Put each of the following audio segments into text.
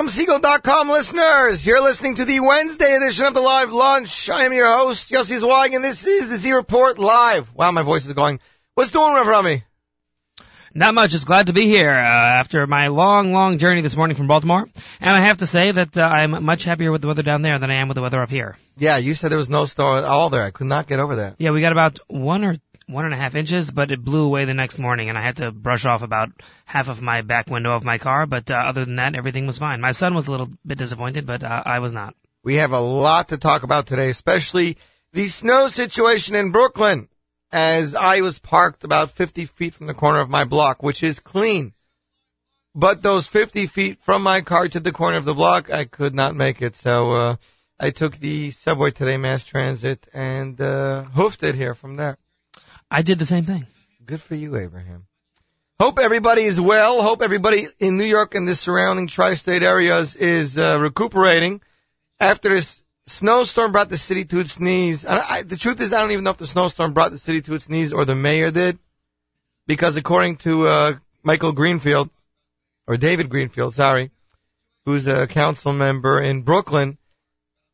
afternoon, NachumSegal.com listeners. You're listening to the Wednesday edition of the Live Lunch. I am your host, Yossi Zweig, and this is the Z Report Live. Wow, my voice is going. What's doing, Rev Rami? Not much. Just glad to be here uh, after my long, long journey this morning from Baltimore. And I have to say that uh, I'm much happier with the weather down there than I am with the weather up here. Yeah, you said there was no snow at all there. I could not get over that. Yeah, we got about one or one and a half inches, but it blew away the next morning, and I had to brush off about half of my back window of my car. But uh, other than that, everything was fine. My son was a little bit disappointed, but uh, I was not. We have a lot to talk about today, especially the snow situation in Brooklyn, as I was parked about 50 feet from the corner of my block, which is clean. But those 50 feet from my car to the corner of the block, I could not make it. So, uh, I took the subway today, mass transit, and, uh, hoofed it here from there. I did the same thing. Good for you, Abraham. Hope everybody is well. Hope everybody in New York and the surrounding tri-state areas is uh, recuperating after this snowstorm brought the city to its knees. I, I, the truth is, I don't even know if the snowstorm brought the city to its knees or the mayor did, because according to uh, Michael Greenfield or David Greenfield, sorry, who's a council member in Brooklyn,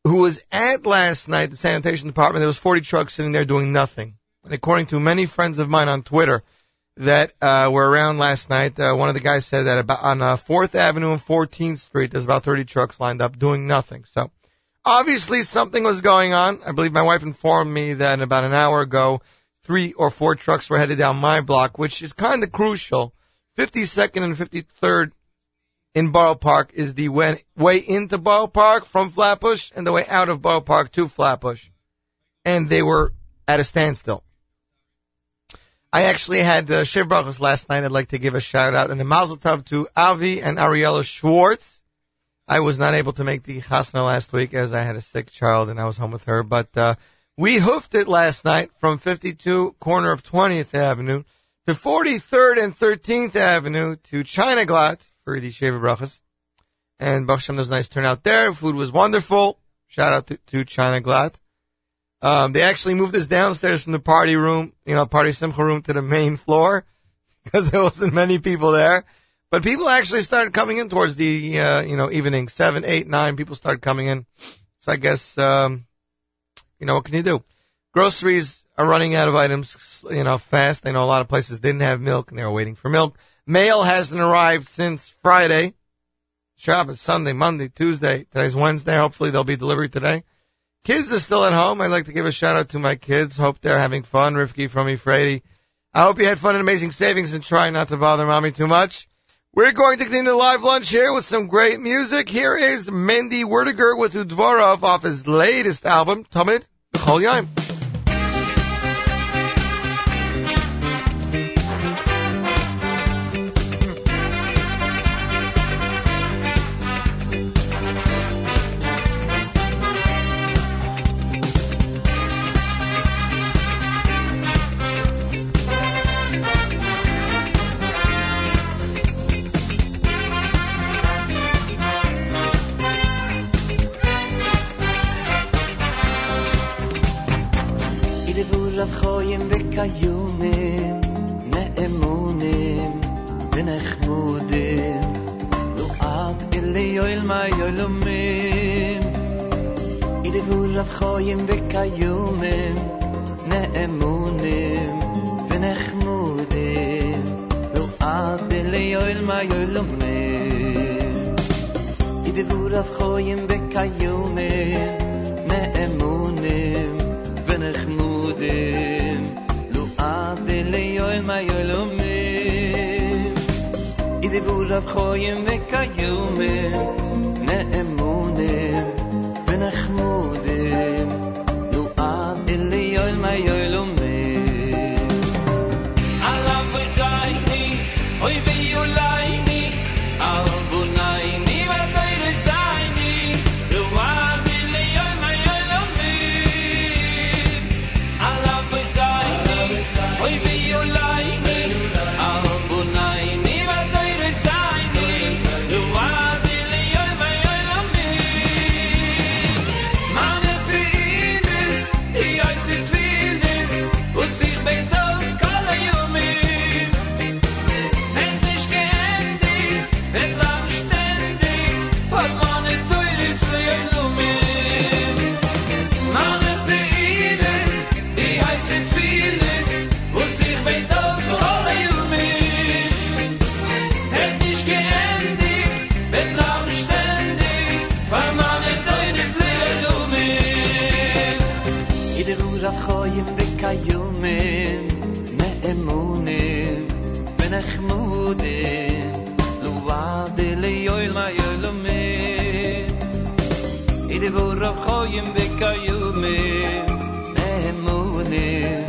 who was at last night the sanitation department. There was 40 trucks sitting there doing nothing and according to many friends of mine on Twitter that uh, were around last night, uh, one of the guys said that about on uh, 4th Avenue and 14th Street, there's about 30 trucks lined up doing nothing. So obviously something was going on. I believe my wife informed me that about an hour ago, three or four trucks were headed down my block, which is kind of crucial. 52nd and 53rd in Borough Park is the way, way into Borough Park from Flatbush and the way out of Borough Park to Flatbush. And they were at a standstill. I actually had uh, Shiv Brachos last night. I'd like to give a shout out and a mazel tov to Avi and Ariella Schwartz. I was not able to make the chasna last week as I had a sick child and I was home with her, but uh, we hoofed it last night from 52 corner of 20th Avenue to 43rd and 13th Avenue to China Glatt for the Shiva Brachos. And Baruch Hashem, there was a nice turnout there. Food was wonderful. Shout out to, to China Glatt. Um, they actually moved us downstairs from the party room, you know, party simcha room to the main floor because there wasn't many people there. But people actually started coming in towards the, uh, you know, evening, seven, eight, nine, people started coming in. So I guess, um, you know, what can you do? Groceries are running out of items, you know, fast. I know a lot of places didn't have milk and they were waiting for milk. Mail hasn't arrived since Friday. Shabbos, Sunday, Monday, Tuesday. Today's Wednesday. Hopefully they'll be delivered today. Kids are still at home. I'd like to give a shout out to my kids. Hope they're having fun. Rifki from Efrati. I hope you had fun and amazing savings and try not to bother mommy too much. We're going to continue the live lunch here with some great music. Here is Mendy Werdiger with Udvorov off his latest album, Tamid B'chol Yom. shamay olumim ide vul af khoyim ve kayumim ne emunim ve nekhmudim lo ad le yol may olumim ide vul af khoyim ve kayumim ne emunim ve nekhmudim lo ad le yol may olumim ide vul af khoyim ve kayumim נאמונים ונחמודים. נו עד אלי יויל מה יויל אומר? עליו וזייני אוי ויוליני על בונייני ודאי רזייני נו אלי יויל מה יויל אומר? עליו וזייני אוי goyim ve kayume emune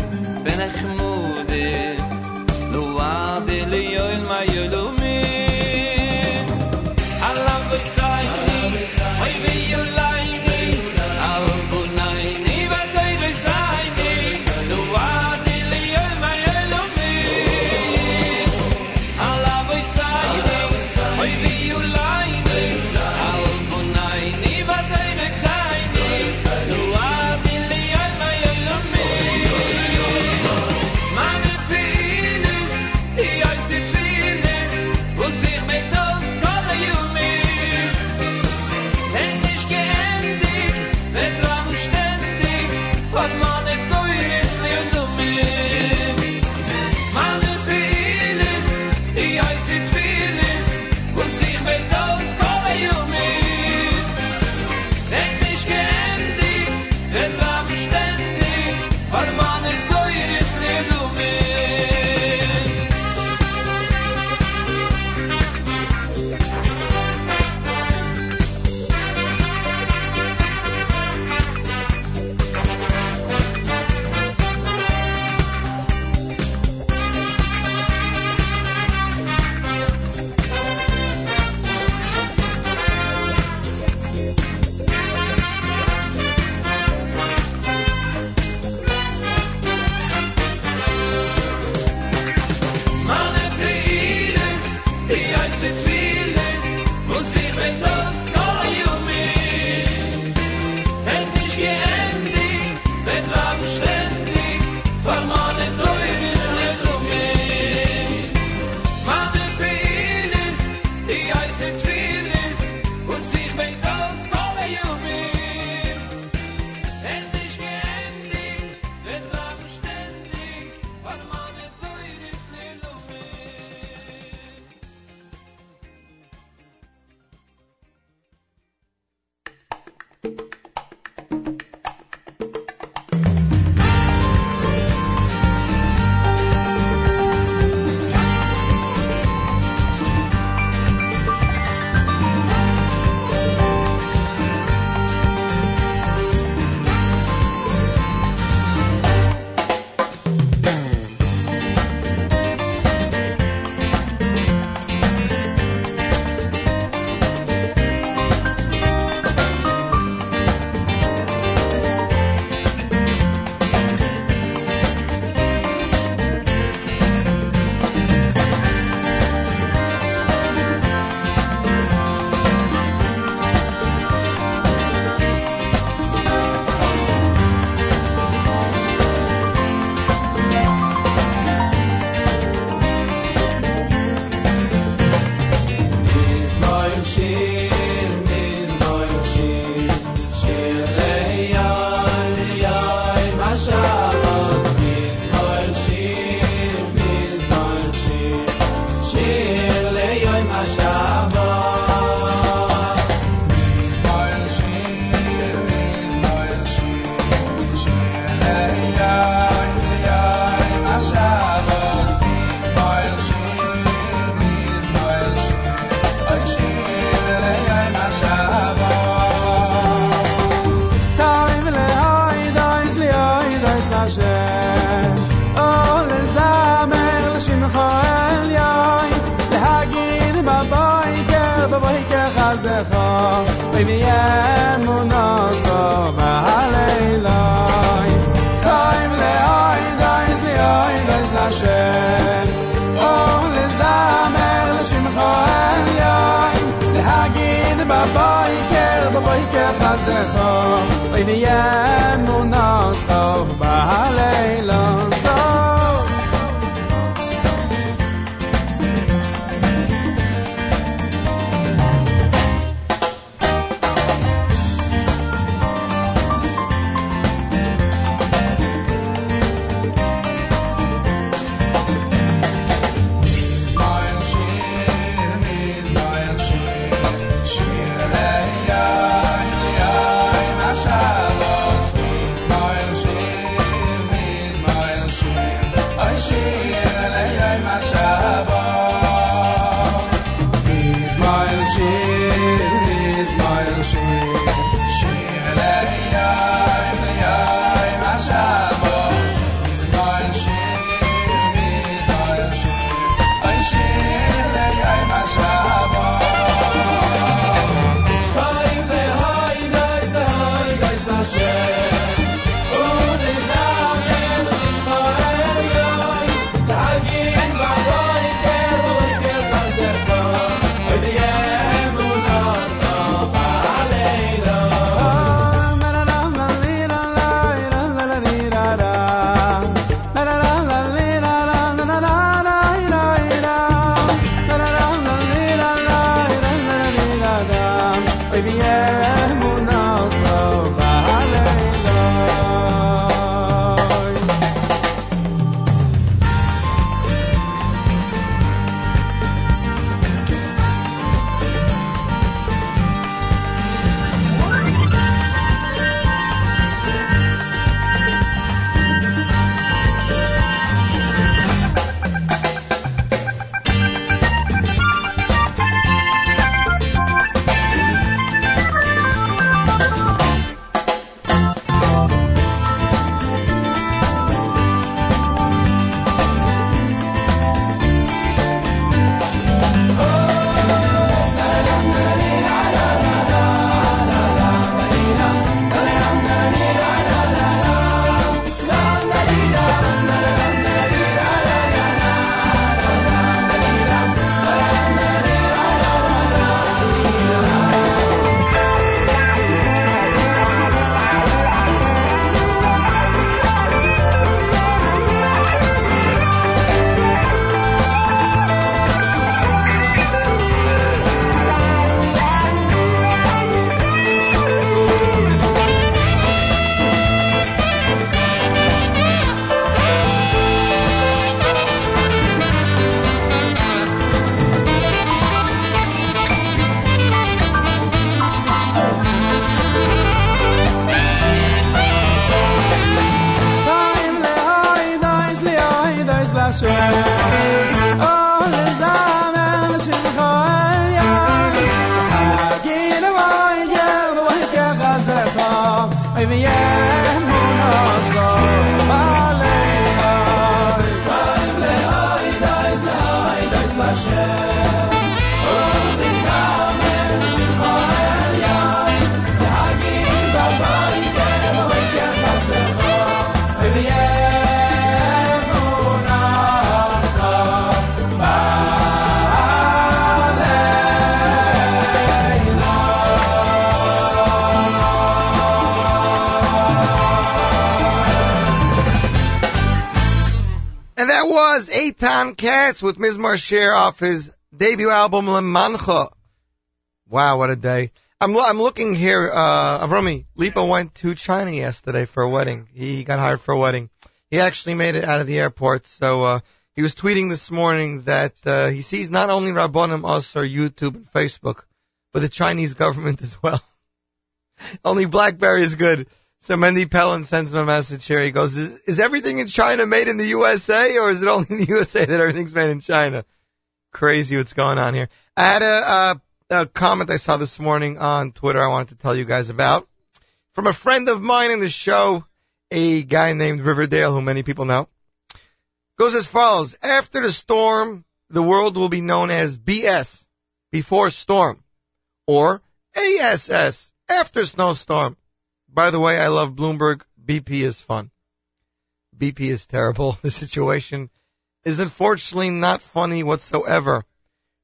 Mizmoil Eitan Katz with Mizmor Shir off his debut album Le Lemancha. Wow, what a day. I'm I'm looking here, uh, Avrami, Lipa went to China yesterday for a wedding. He got hired for a wedding. He actually made it out of the airport, so, uh, he was tweeting this morning that, uh, he sees not only Rabbonim, us, or YouTube and Facebook, but the Chinese government as well. only Blackberry is good. So Mendy Pellin sends him a message here. He goes, is, is everything in China made in the USA or is it only in the USA that everything's made in China? Crazy what's going on here. I had a, a, a comment I saw this morning on Twitter I wanted to tell you guys about from a friend of mine in the show, a guy named Riverdale who many people know. Goes as follows. After the storm, the world will be known as BS, before storm, or ASS, after snowstorm. By the way, I love Bloomberg. BP is fun. BP is terrible. The situation is unfortunately not funny whatsoever.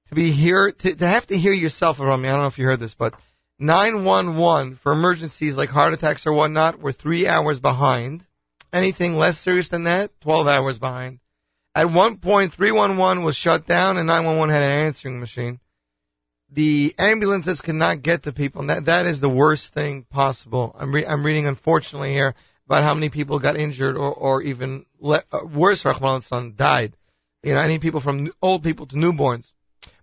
To be here, to, to have to hear yourself around me, I don't know if you heard this, but 911 for emergencies like heart attacks or whatnot, we're three hours behind. Anything less serious than that, 12 hours behind. At one point, 311 was shut down and 911 had an answering machine the ambulances cannot get to people, and that that is the worst thing possible. I'm re- I'm reading unfortunately here about how many people got injured or or even le- uh, worse, Rahman son died. You know, any people from old people to newborns.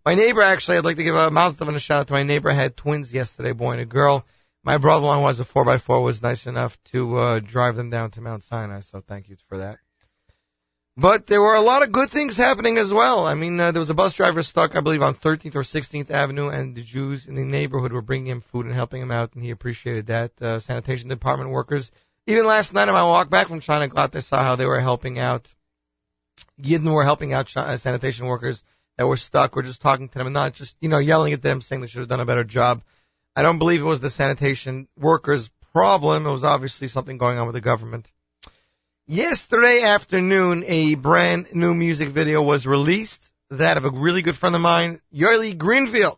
My neighbor actually, I'd like to give a Mazda and a shout out to my neighbor. I had twins yesterday, boy and a girl. My brother-in-law was a four by four, was nice enough to uh, drive them down to Mount Sinai. So thank you for that. But there were a lot of good things happening as well. I mean, uh, there was a bus driver stuck, I believe, on 13th or 16th Avenue, and the Jews in the neighborhood were bringing him food and helping him out, and he appreciated that. Uh, sanitation department workers. Even last night on my walk back from China Glatt, I saw how they were helping out. Yidden were helping out Chi- uh, sanitation workers that were stuck or just talking to them and not just, you know, yelling at them, saying they should have done a better job. I don't believe it was the sanitation workers' problem. It was obviously something going on with the government. Yesterday afternoon, a brand new music video was released. That of a really good friend of mine, Yoeli Greenfield.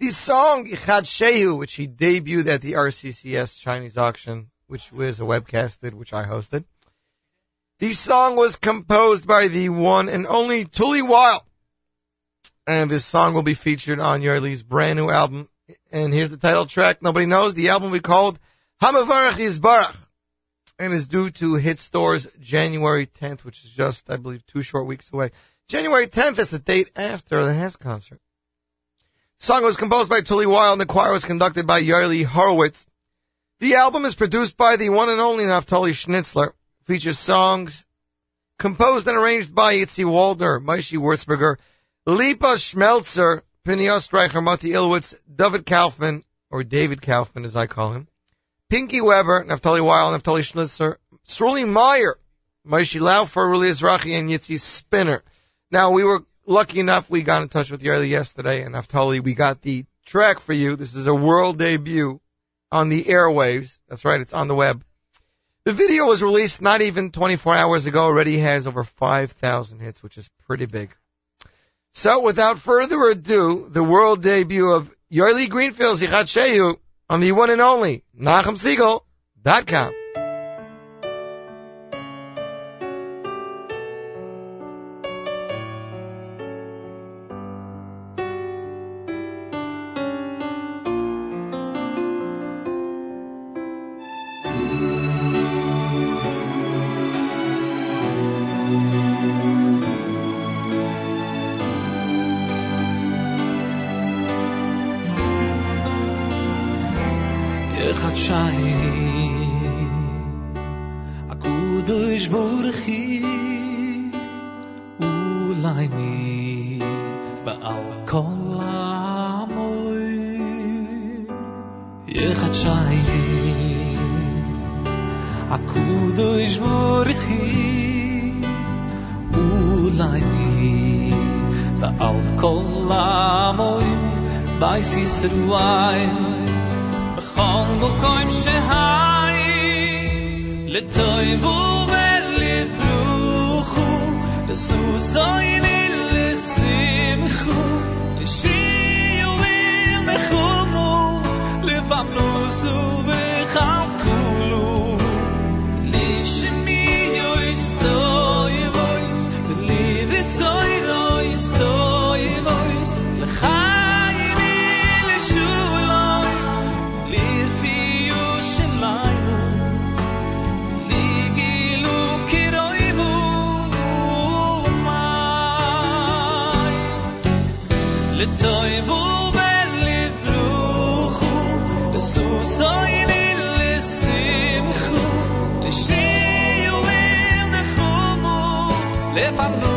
The song Ichad Shehu, which he debuted at the RCCS Chinese auction, which was a webcasted, which I hosted. The song was composed by the one and only Tully Weil. And this song will be featured on Yoeli's brand new album. And here's the title track. Nobody knows. The album be called Hamavarach Yisbarach and is due to hit stores January 10th, which is just, I believe, two short weeks away. January 10th is the date after the HASC concert. The Song was composed by Tully Weil and the choir was conducted by Yarli Horowitz. The album is produced by the one and only Naftali Schnitzler. Features songs composed and arranged by Itzi Walder, Maishi Wurzberger, Lipa Schmeltzer, Pinios Streicher, Mati Ilwitz, David Kaufman, or David Kaufman as I call him, Pinky Weber, Naftali Weil, Naftali Schnitzler, Sruli Meyer, Maishi Laufer, Ruli Ezrachi, and Yitzi Spinner. Now, we were lucky enough, we got in touch with Yoeli yesterday, and Naftali, we got the track for you. This is a world debut on the airwaves. That's right, it's on the web. The video was released not even 24 hours ago, already has over 5,000 hits, which is pretty big. So, without further ado, the world debut of Yoeli Greenfield, Zichat Shehu, on the one and only NachumSegal.com. sit why the khong koim she hai le toy bu ve le khu khu le su so if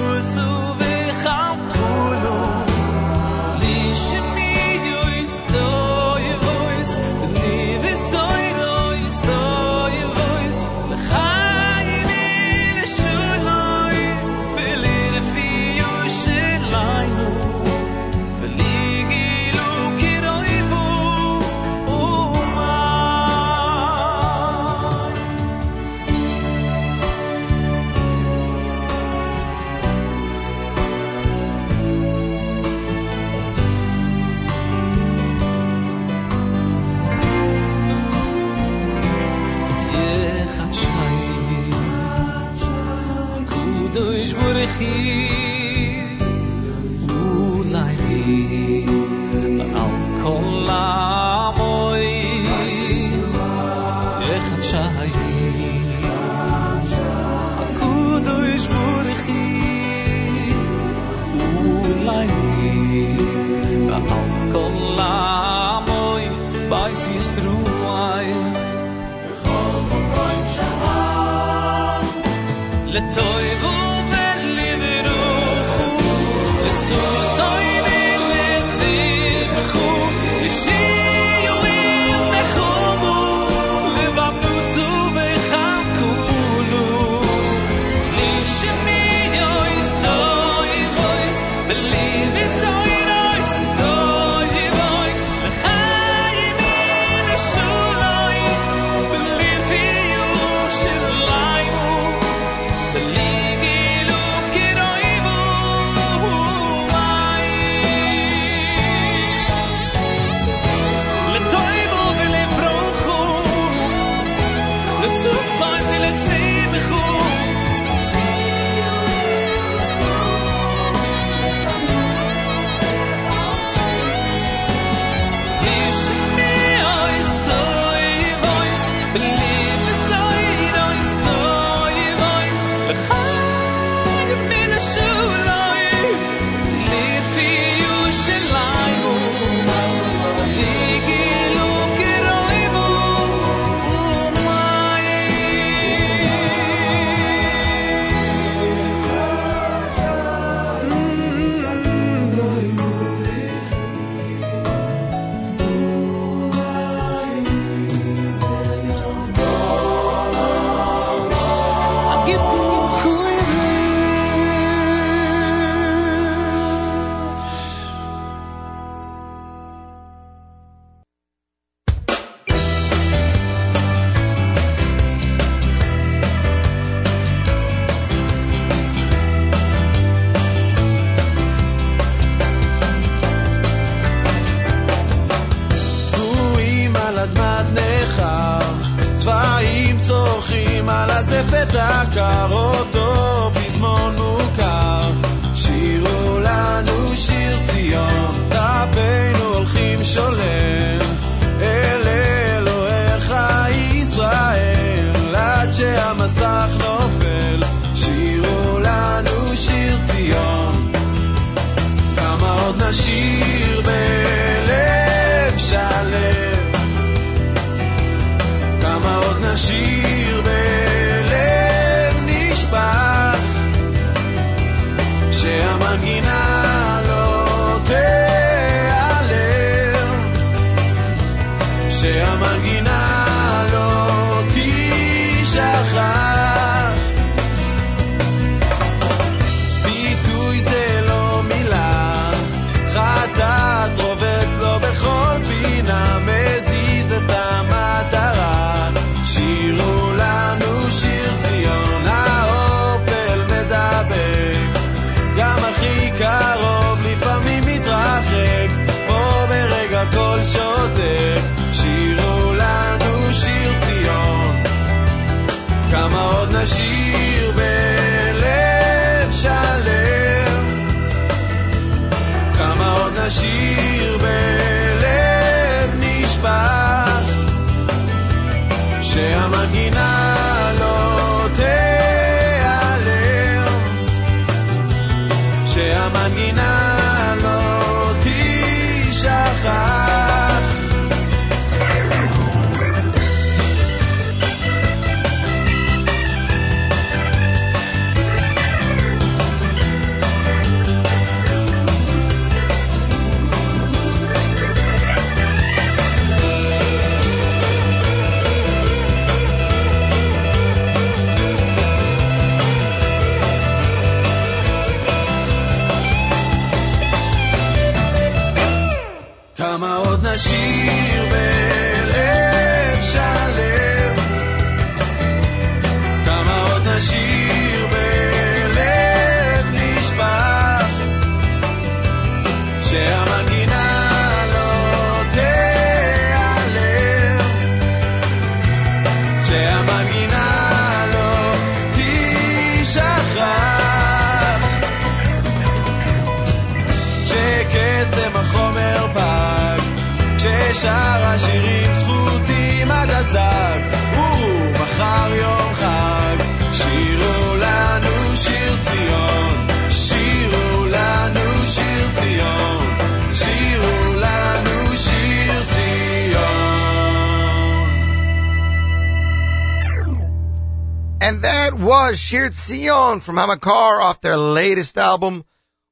was Shir Tzion from Hamakar off their latest album,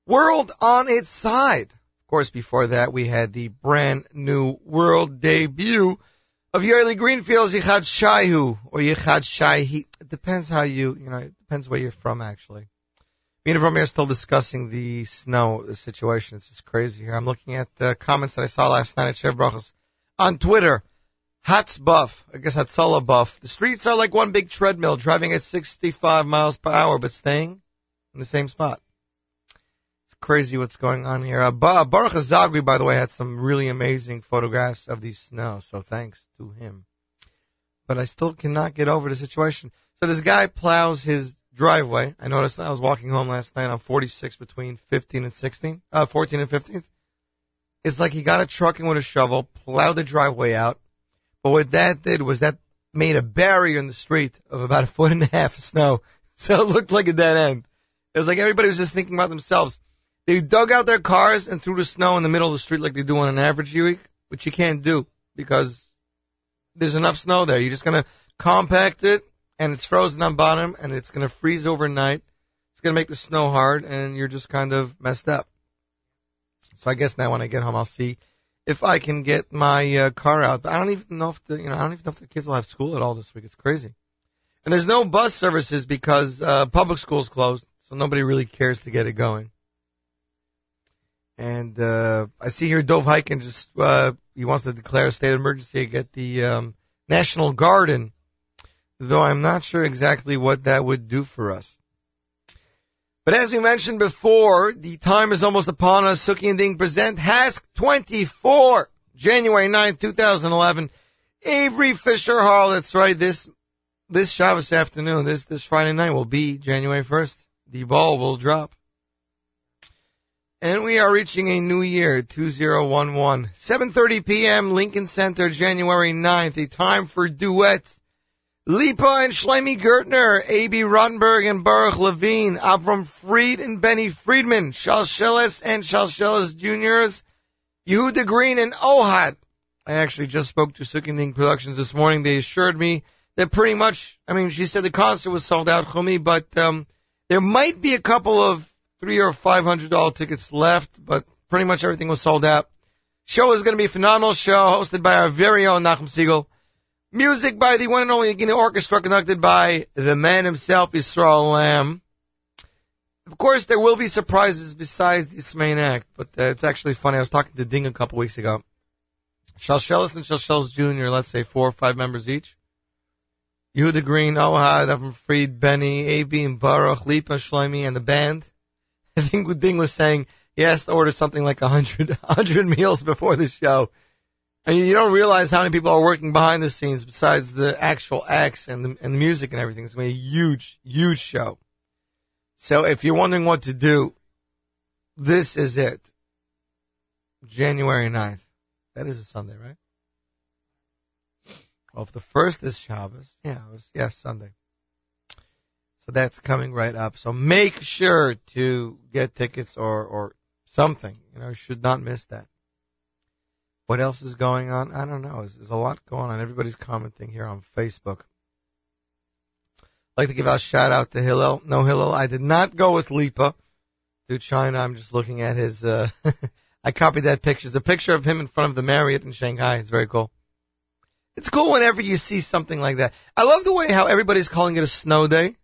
World on Its Side. Of course, before that, we had the brand new world debut of Yoeli Greenfield's Yichad Shaihu, or Yichad Shaihi. It depends how you, you know, it depends where you're from, actually. Me and Romeo are still discussing the snow situation. It's just crazy here. I'm looking at the comments that I saw last night at Chev Brachos on Twitter. Hats buff, I guess Hatzalah buff. The streets are like one big treadmill, driving at 65 miles per hour, but staying in the same spot. It's crazy what's going on here. Uh, Ba- Baruch Azagri, by the way, had some really amazing photographs of the snow, so thanks to him. But I still cannot get over the situation. So this guy plows his driveway. I noticed I was walking home last night on 46 between 15 and 16, uh, 14 and 15th. It's like he got a truck in with a shovel, plowed the driveway out, but what that did was that made a barrier in the street of about a foot and a half of snow. So it looked like a dead end. It was like everybody was just thinking about themselves. They dug out their cars and threw the snow in the middle of the street like they do on an average week, which you can't do because there's enough snow there. You're just gonna compact it and it's frozen on bottom and it's gonna freeze overnight. It's gonna make the snow hard and you're just kind of messed up. So I guess now when I get home I'll see if I can get my uh, car out. But I don't even know if the, you know, I don't even know if the kids will have school at all this week. It's crazy. And there's no bus services because uh, public school's closed, so nobody really cares to get it going. And uh, I see here Dov Hikind just uh, he wants to declare a state of emergency at the um, National Garden, though I'm not sure exactly what that would do for us. But as we mentioned before, the time is almost upon us. Suki and Ding present HASC 24, January 9th, 2011. Avery Fisher Hall. That's right. This this Shabbos afternoon, this this Friday night will be January 1st. The ball will drop. And we are reaching a new year, 2011. 7.30 p.m., Lincoln Center, January 9th, a time for duets. Lipa and Shlomi Gertner, A.B. Rottenberg and Baruch Levine, Avram Fried and Benny Friedman, Shalsheles and Shalsheles Juniors, Yehuda Green and Ohad. I actually just spoke to Sukkinding Productions this morning. They assured me that pretty much, I mean, she said the concert was sold out, Chumi, but um, there might be a couple of three or five hundred dollar tickets left, but pretty much everything was sold out. Show is going to be a phenomenal show hosted by our very own Nachum Segal. Music by the one and only Guinea Orchestra conducted by the man himself, Yisrael Lamm. Of course, there will be surprises besides this main act, but uh, it's actually funny. I was talking to Ding a couple weeks ago. Shalsheles and Shalsheles Jr., let's say four or five members each. Yehuda Green, Ohad, Avram Fried, Benny, A.B. and Baruch, Lipa, Shloimi, and the band. I think Ding was saying he has to order something like a hundred, hundred meals before the show. And you don't realize how many people are working behind the scenes besides the actual acts and the, and the music and everything. It's going to be a huge, huge show. So if you're wondering what to do, this is it. January 9th. That is a Sunday, right? Well, if the first is Shabbos, yeah, it was, yeah, Sunday. So that's coming right up. So make sure to get tickets or, or something. You know, you should not miss that. What else is going on? I don't know. There's, there's a lot going on. Everybody's commenting here on Facebook. I'd like to give a shout out to Hillel. No, Hillel, I did not go with Lipa to China. I'm just looking at his, uh, I copied that picture. A picture of him in front of the Marriott in Shanghai. It's very cool. It's cool whenever you see something like that. I love the way how everybody's calling it a snow day.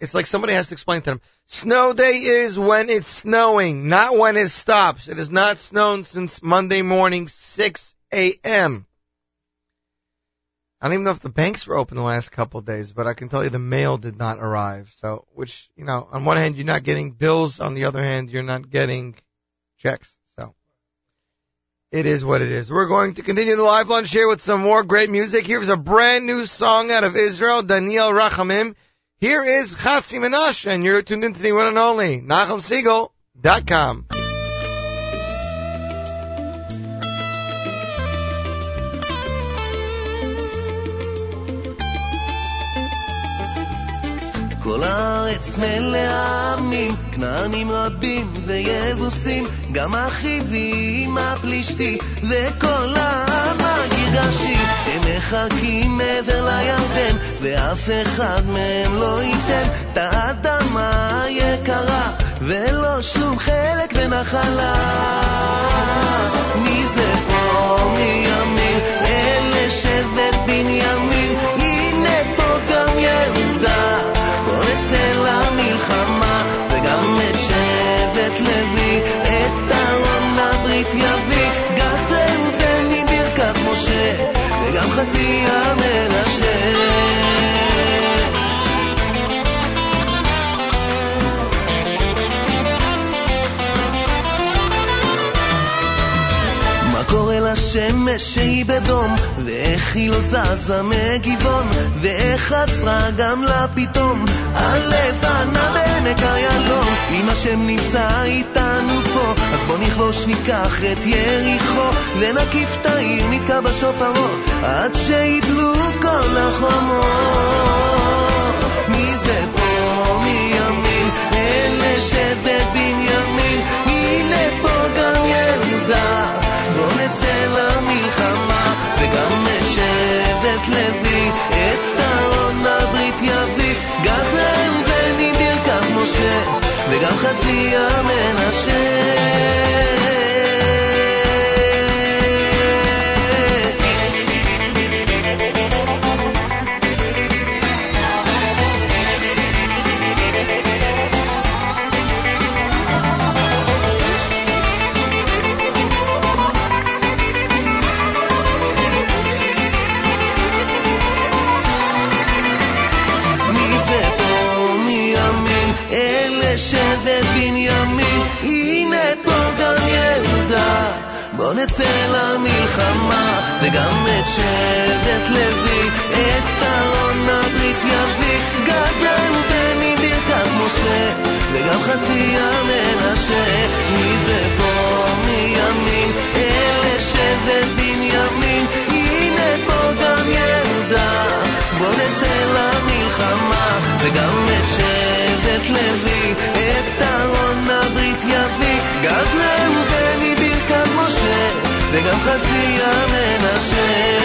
It's like somebody has to explain to them. Snow day is when it's snowing, not when it stops. It has not snowed since Monday morning, 6 a.m. I don't even know if the banks were open the last couple of days, but I can tell you the mail did not arrive. So, which, you know, on one hand, you're not getting bills. On the other hand, you're not getting checks. So, it is what it is. We're going to continue the live lunch here with some more great music. Here's a brand new song out of Israel, Daniel Rachamim. Here is Chatzi Menashe, and you're tuned into the one and only NachumSegal.com. כל הארץ מלאה עמים, כנענים רבים ויבוסים, גם החיבים הפלישתי, וכל העם הגרגשי, הם מחכים מעבר לירדן, ואף אחד מהם לא ייתן את האדמה היקרה, ולא שום חלק ונחלה. מי זה פה מימין? אלה שבט בנימין, הנה פה גם יהודה. נצא למלחמה, וגם את שבט לוי, את ארון הברית יביא, גד ראובן עם ברכת משה, וגם חצי המנשה. קורה לשמש שהיא בדום, ואיך היא לא זזה מגבעון, ואיך עצרה גם לה פתאום, הלבנה בעמק איילון. אם השם נמצא איתנו פה, אז בוא נכבוש ניקח את יריחו, ונקיף את העיר, נתקע בשופרות, עד שיפלו כל החומות. מי זה פה מימין? אלה שבט be man. נצא למלחמה, וגם את שבט לוי, את ארון הברית יביא, גד ראובן עם ברכת משה, וגם חצי המנשה. מי זה פה מימין? אלה שבט בנימין, הנה פה גם יהודה. בוא נצא למלחמה, וגם את שבט לוי, את ארון הברית יביא, גד משה, וגם חצי המנשה.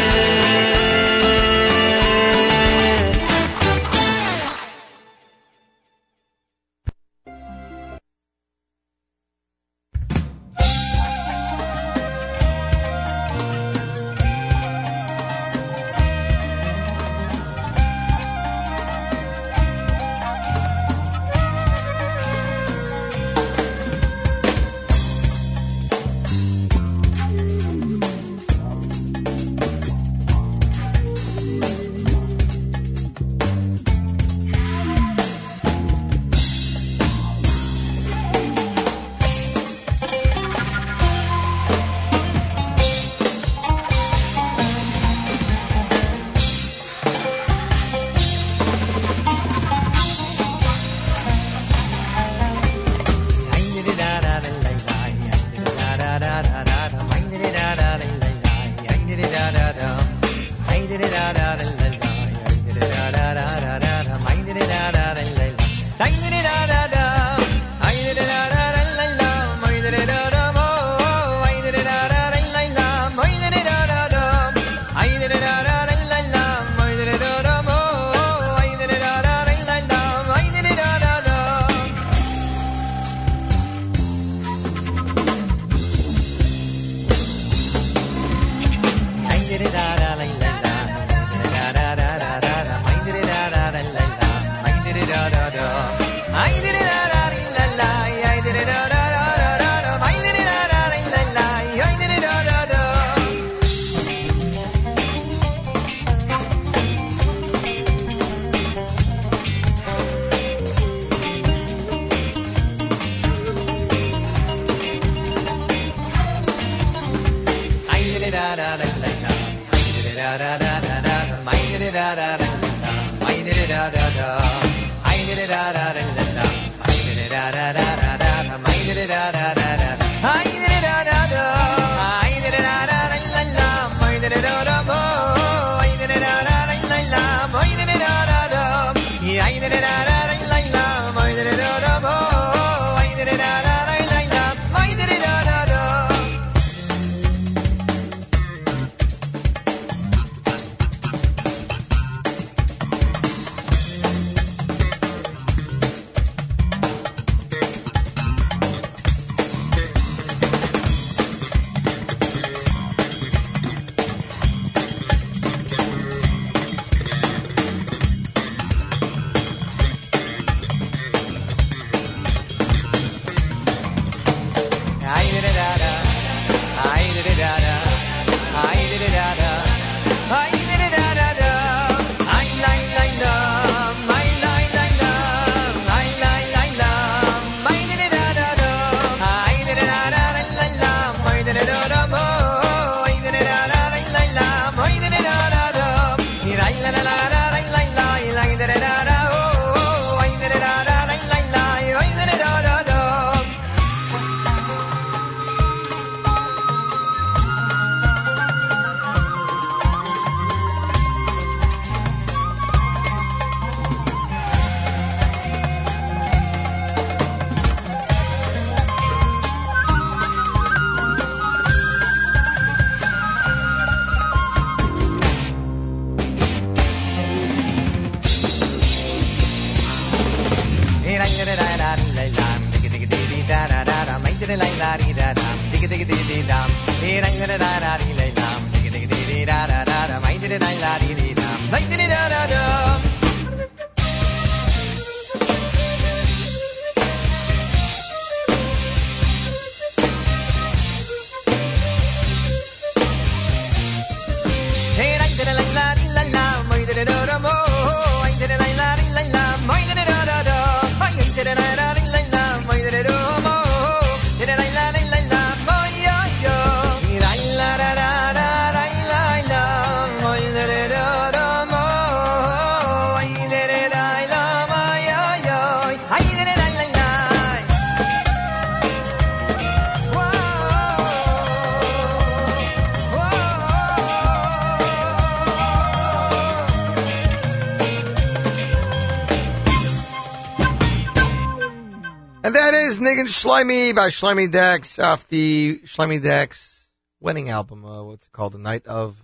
Is Niggin Schleimy by Schleimy Dex off the Schleimy Dex wedding album. Uh, what's it called? The Night of.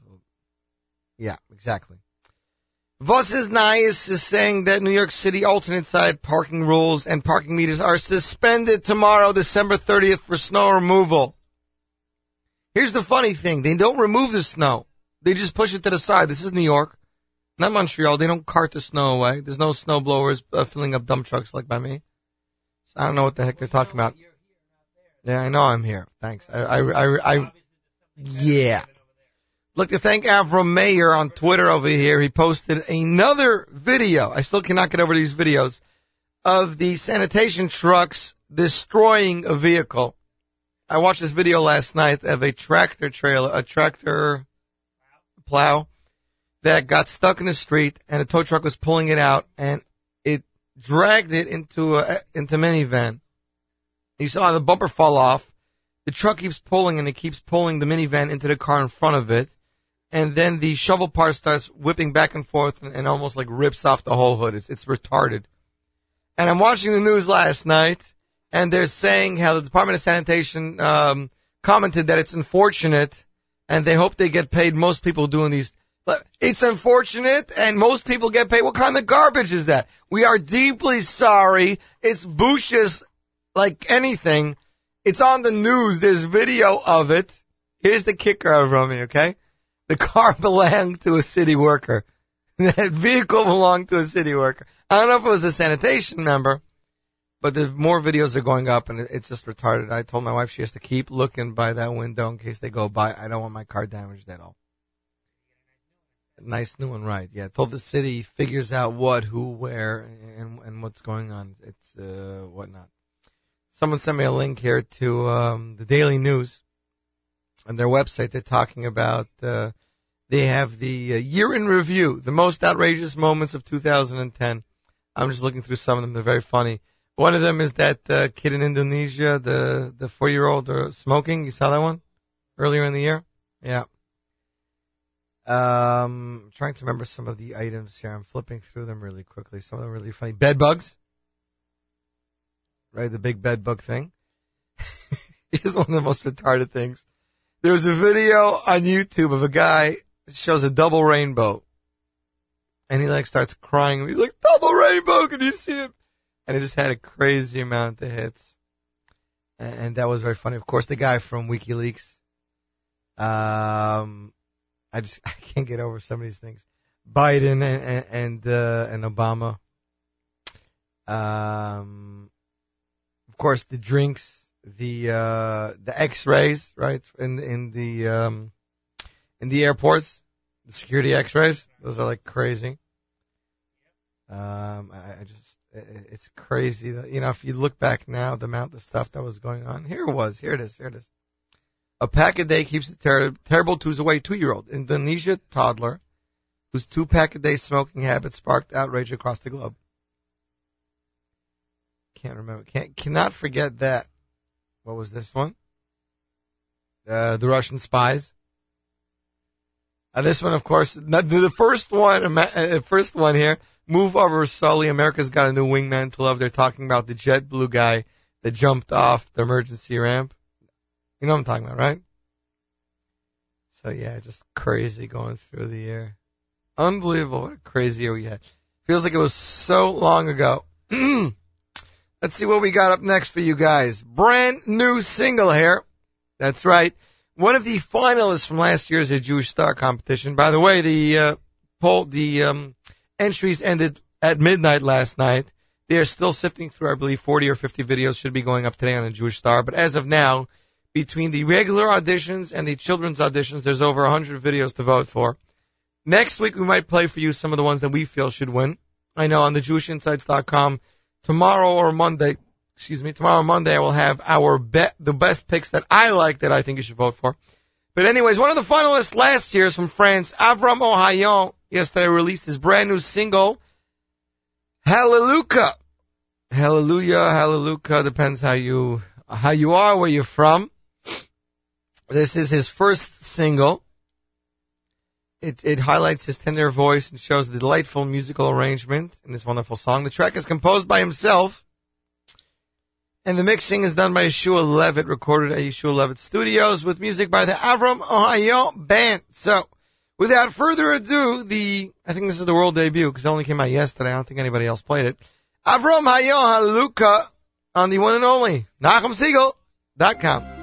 Yeah, exactly. Vos Iz Neias is saying that New York City alternate side parking rules and parking meters are suspended tomorrow, December 30th, for snow removal. Here's the funny thing: they don't remove the snow; they just push it to the side. This is New York, not Montreal. They don't cart the snow away. There's no snow blowers uh, filling up dump trucks like by me. I don't know what the heck they're talking about. Yeah, I know I'm here. Thanks. I, I, I, I yeah. Look to thank Avram Mayer on Twitter over here. He posted another video. I still cannot get over these videos of the sanitation trucks destroying a vehicle. I watched this video last night of a tractor trailer, a tractor plow that got stuck in the street and a tow truck was pulling it out and dragged it into a into minivan. You saw the bumper fall off. The truck keeps pulling and it keeps pulling the minivan into the car in front of it. And then the shovel part starts whipping back and forth and, and almost like rips off the whole hood. It's, it's retarded. And I'm watching the news last night and they're saying how the Department of Sanitation, um, commented that it's unfortunate and they hope they get paid. Most people doing these It's unfortunate, and most people get paid. What kind of garbage is that? We are deeply sorry. It's bushes like anything. It's on the news. There's video of it. Here's the kicker from me, okay? The car belonged to a city worker. That vehicle belonged to a city worker. I don't know if it was a sanitation member, but the more videos are going up, and it- it's just retarded. I told my wife she has to keep looking by that window in case they go by. I don't want my car damaged at all. Nice new one, right? Yeah. Told the city figures out what, who, where, and and what's going on. It's uh whatnot. Someone sent me a link here to um the Daily News on their website. They're talking about uh they have the uh, year in review, the most outrageous moments of 2010. I'm just looking through some of them. They're very funny. One of them is that uh, kid in Indonesia, the the four year old uh, smoking. You saw that one earlier in the year? Yeah. Um, trying to remember some of the items here. I'm flipping through them really quickly. Some of them are really funny. Bed bugs. Right, the big bed bug thing. Here's one of the most retarded things. There was a video on YouTube of a guy shows a double rainbow. And he like starts crying. He's like, double rainbow, can you see it? And it just had a crazy amount of hits. And that was very funny. Of course, the guy from WikiLeaks. Um, I just I can't get over some of these things. Biden and and uh, and Obama. Um, of course, the drinks, the uh, the X-rays, right? In in the um, in the airports, the security X-rays. Those are like crazy. Um, I, I just it- it's crazy. that- You know, if you look back now, the amount of stuff that was going on. Here it was. Here it is. Here it is. A pack a day keeps the ter- terrible twos away. Two-year-old Indonesia toddler whose two pack a day smoking habit sparked outrage across the globe. Can't remember. Can't cannot forget that. What was this one? Uh, the Russian spies. Uh, this one, of course, the first one, Ama- uh, first one here. Move over, Sully. America's got a new wingman to love. They're talking about the JetBlue guy that jumped off the emergency ramp. You know what I'm talking about, right? So yeah, just crazy going through the year. Unbelievable what a crazy year we had. Feels like it was so long ago. Let's see what we got up next for you guys. Brand new single here. That's right. One of the finalists from last year's Jewish Star competition. By the way, the uh, poll, the um, entries ended at midnight last night. They are still sifting through, I believe, 40 or 50 videos should be going up today on a Jewish Star. But as of now, between the regular auditions and the children's auditions, there's over 100 videos to vote for. Next week, we might play for you some of the ones that we feel should win. I know on the JewishInsights.com tomorrow or Monday, excuse me, tomorrow or Monday, I will have our bet, the best picks that I like that I think you should vote for. But anyways, one of the finalists last year is from France, Avram Ohayon. Yesterday released his brand new single, Hallelujah. Hallelujah, hallelujah, depends how you, how you are, where you're from. This is his first single. It, it highlights his tender voice and shows the delightful musical arrangement in this wonderful song. The track is composed by himself, and the mixing is done by Yeshua Levitt, recorded at Yeshua Levitt Studios with music by the Avram Ohayon Band. So, without further ado, the I think this is the world debut because it only came out yesterday. I don't think anybody else played it. Avram Hayo Haluka on the one and only NachumSegal.com.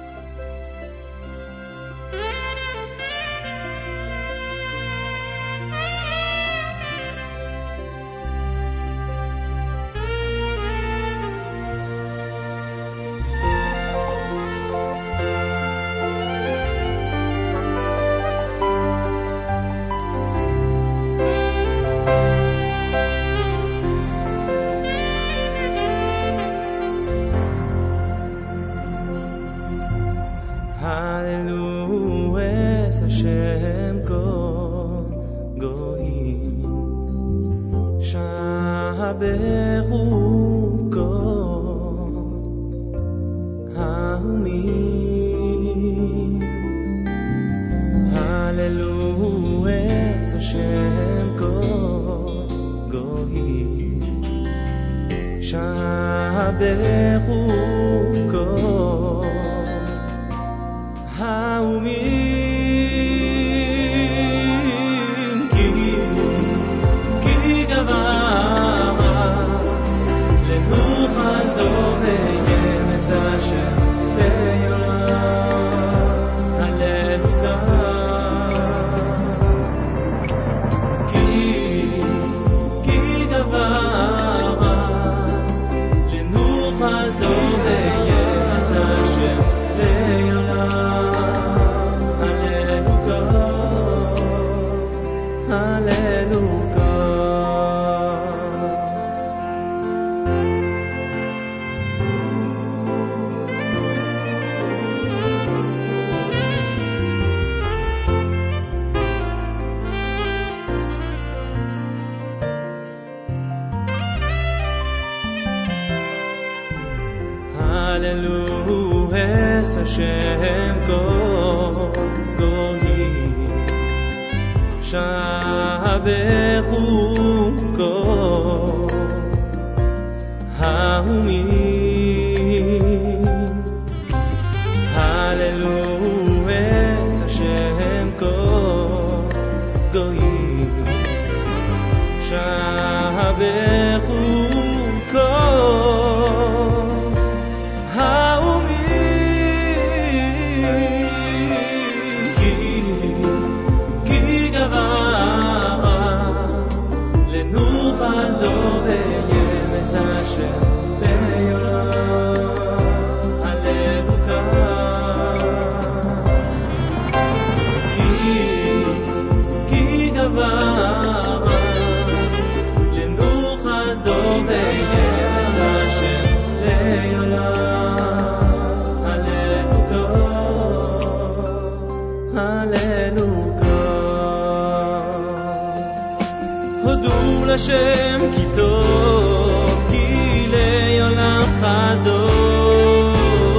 הודו לשם כי טוב, כי לעולם חסדו.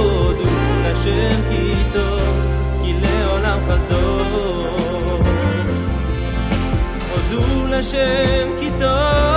הודו לשם כי טוב, כי לעולם חסדו. הודו לשם כי טוב,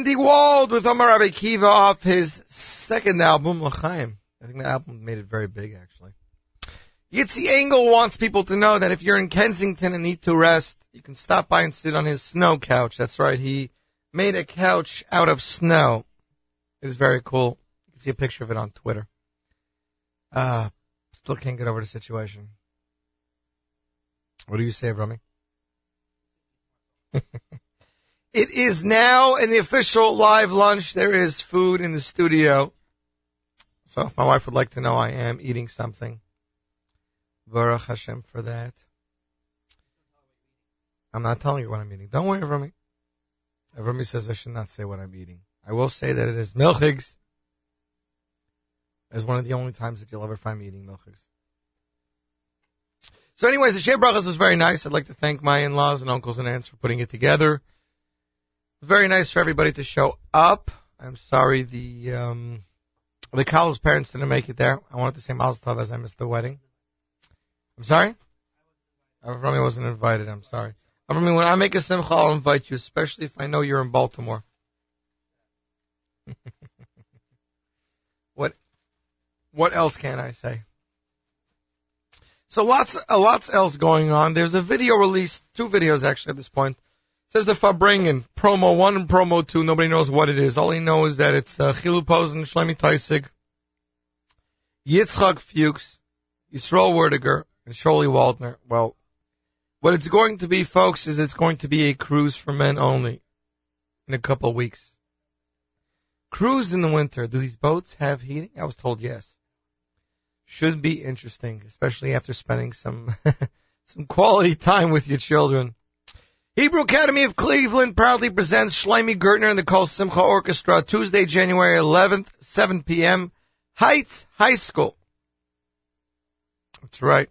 was Mendy Wald with Omar Rabbi Akiva off his second album, L'chaim. I think that album made it very big, actually. Yitzi Engel wants people to know that if you're in Kensington and need to rest, you can stop by and sit on his snow couch. That's right, he made a couch out of snow. It is very cool. You can see a picture of it on Twitter. Uh, still can't get over the situation. What do you say, Rami? It is now an official live lunch. There is food in the studio. So if my wife would like to know, I am eating something. Baruch Hashem for that. I'm not telling you what I'm eating. Don't worry, Rami. Rami says I should not say what I'm eating. I will say that it is milchigs. As one of the only times that you'll ever find me eating milchigs. So anyways, the Shea Brachas was very nice. I'd like to thank my in-laws and uncles and aunts for putting it together. Very nice for everybody to show up. I'm sorry the um the Carl's parents didn't make it there. I wanted to say Mazel Tov as I missed the wedding. I'm sorry? Avrami wasn't invited. I'm sorry. Avrami, when I make a simcha, I'll invite you, especially if I know you're in Baltimore. what what else can I say? So lots lots else going on. There's a video released, two videos actually at this point. Says the Farbrengen, promo one and promo two. Nobody knows what it is. All he knows is that it's uh, Chilu Posen, Teisig, Yitzchak Fuchs, Yisrael Werdiger, and Sholi Waldner. Well, what it's going to be, folks, is it's going to be a cruise for men only in a couple of weeks. Cruise in the winter. Do these boats have heating? I was told yes. Should be interesting, especially after spending some some quality time with your children. Hebrew Academy of Cleveland proudly presents Shlomi Gertner and the Kol Simcha Orchestra Tuesday, January 11th, 7 p.m. Heights High School. That's right.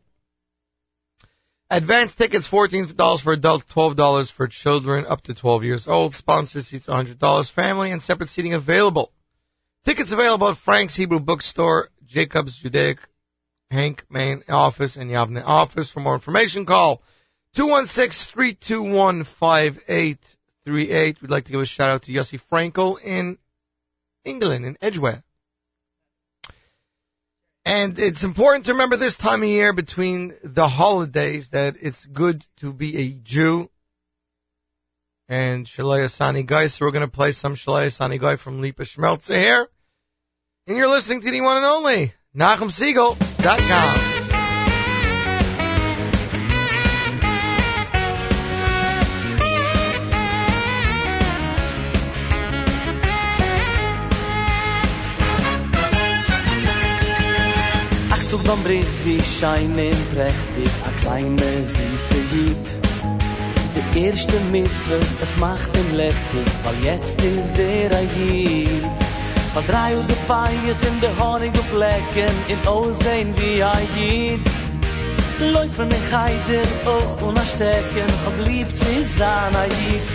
Advance tickets $14 for adults, $12 for children up to 12 years old. Sponsor seats $100. Family and separate seating available. Tickets available at Frank's Hebrew Bookstore, Jacob's Judaic, Hank Main Office, and Yavne Office. For more information, call 216-321-5838. We'd like to give a shout out to Yossi Frankel in England, in Edgware. And it's important to remember this time of year between the holidays that it's good to be a Jew. And Shalaya Sani Guy, so we're going to play some Shalaya Sani Guy from Lipa Schmeltzer here. And you're listening to the one and only NachumSegal.com. Achtung beim Brief, wie scheinen prächtig, a kleine süße Jid. Die erste Mitzwe, es macht ihn lächtig, weil jetzt ist er a Jid. Von drei Uhr Feiers in der Honig und Flecken, in Ozeen wie a Jid. Läufer mich heider auf und a Stecken, hab lieb zu sein a Jid.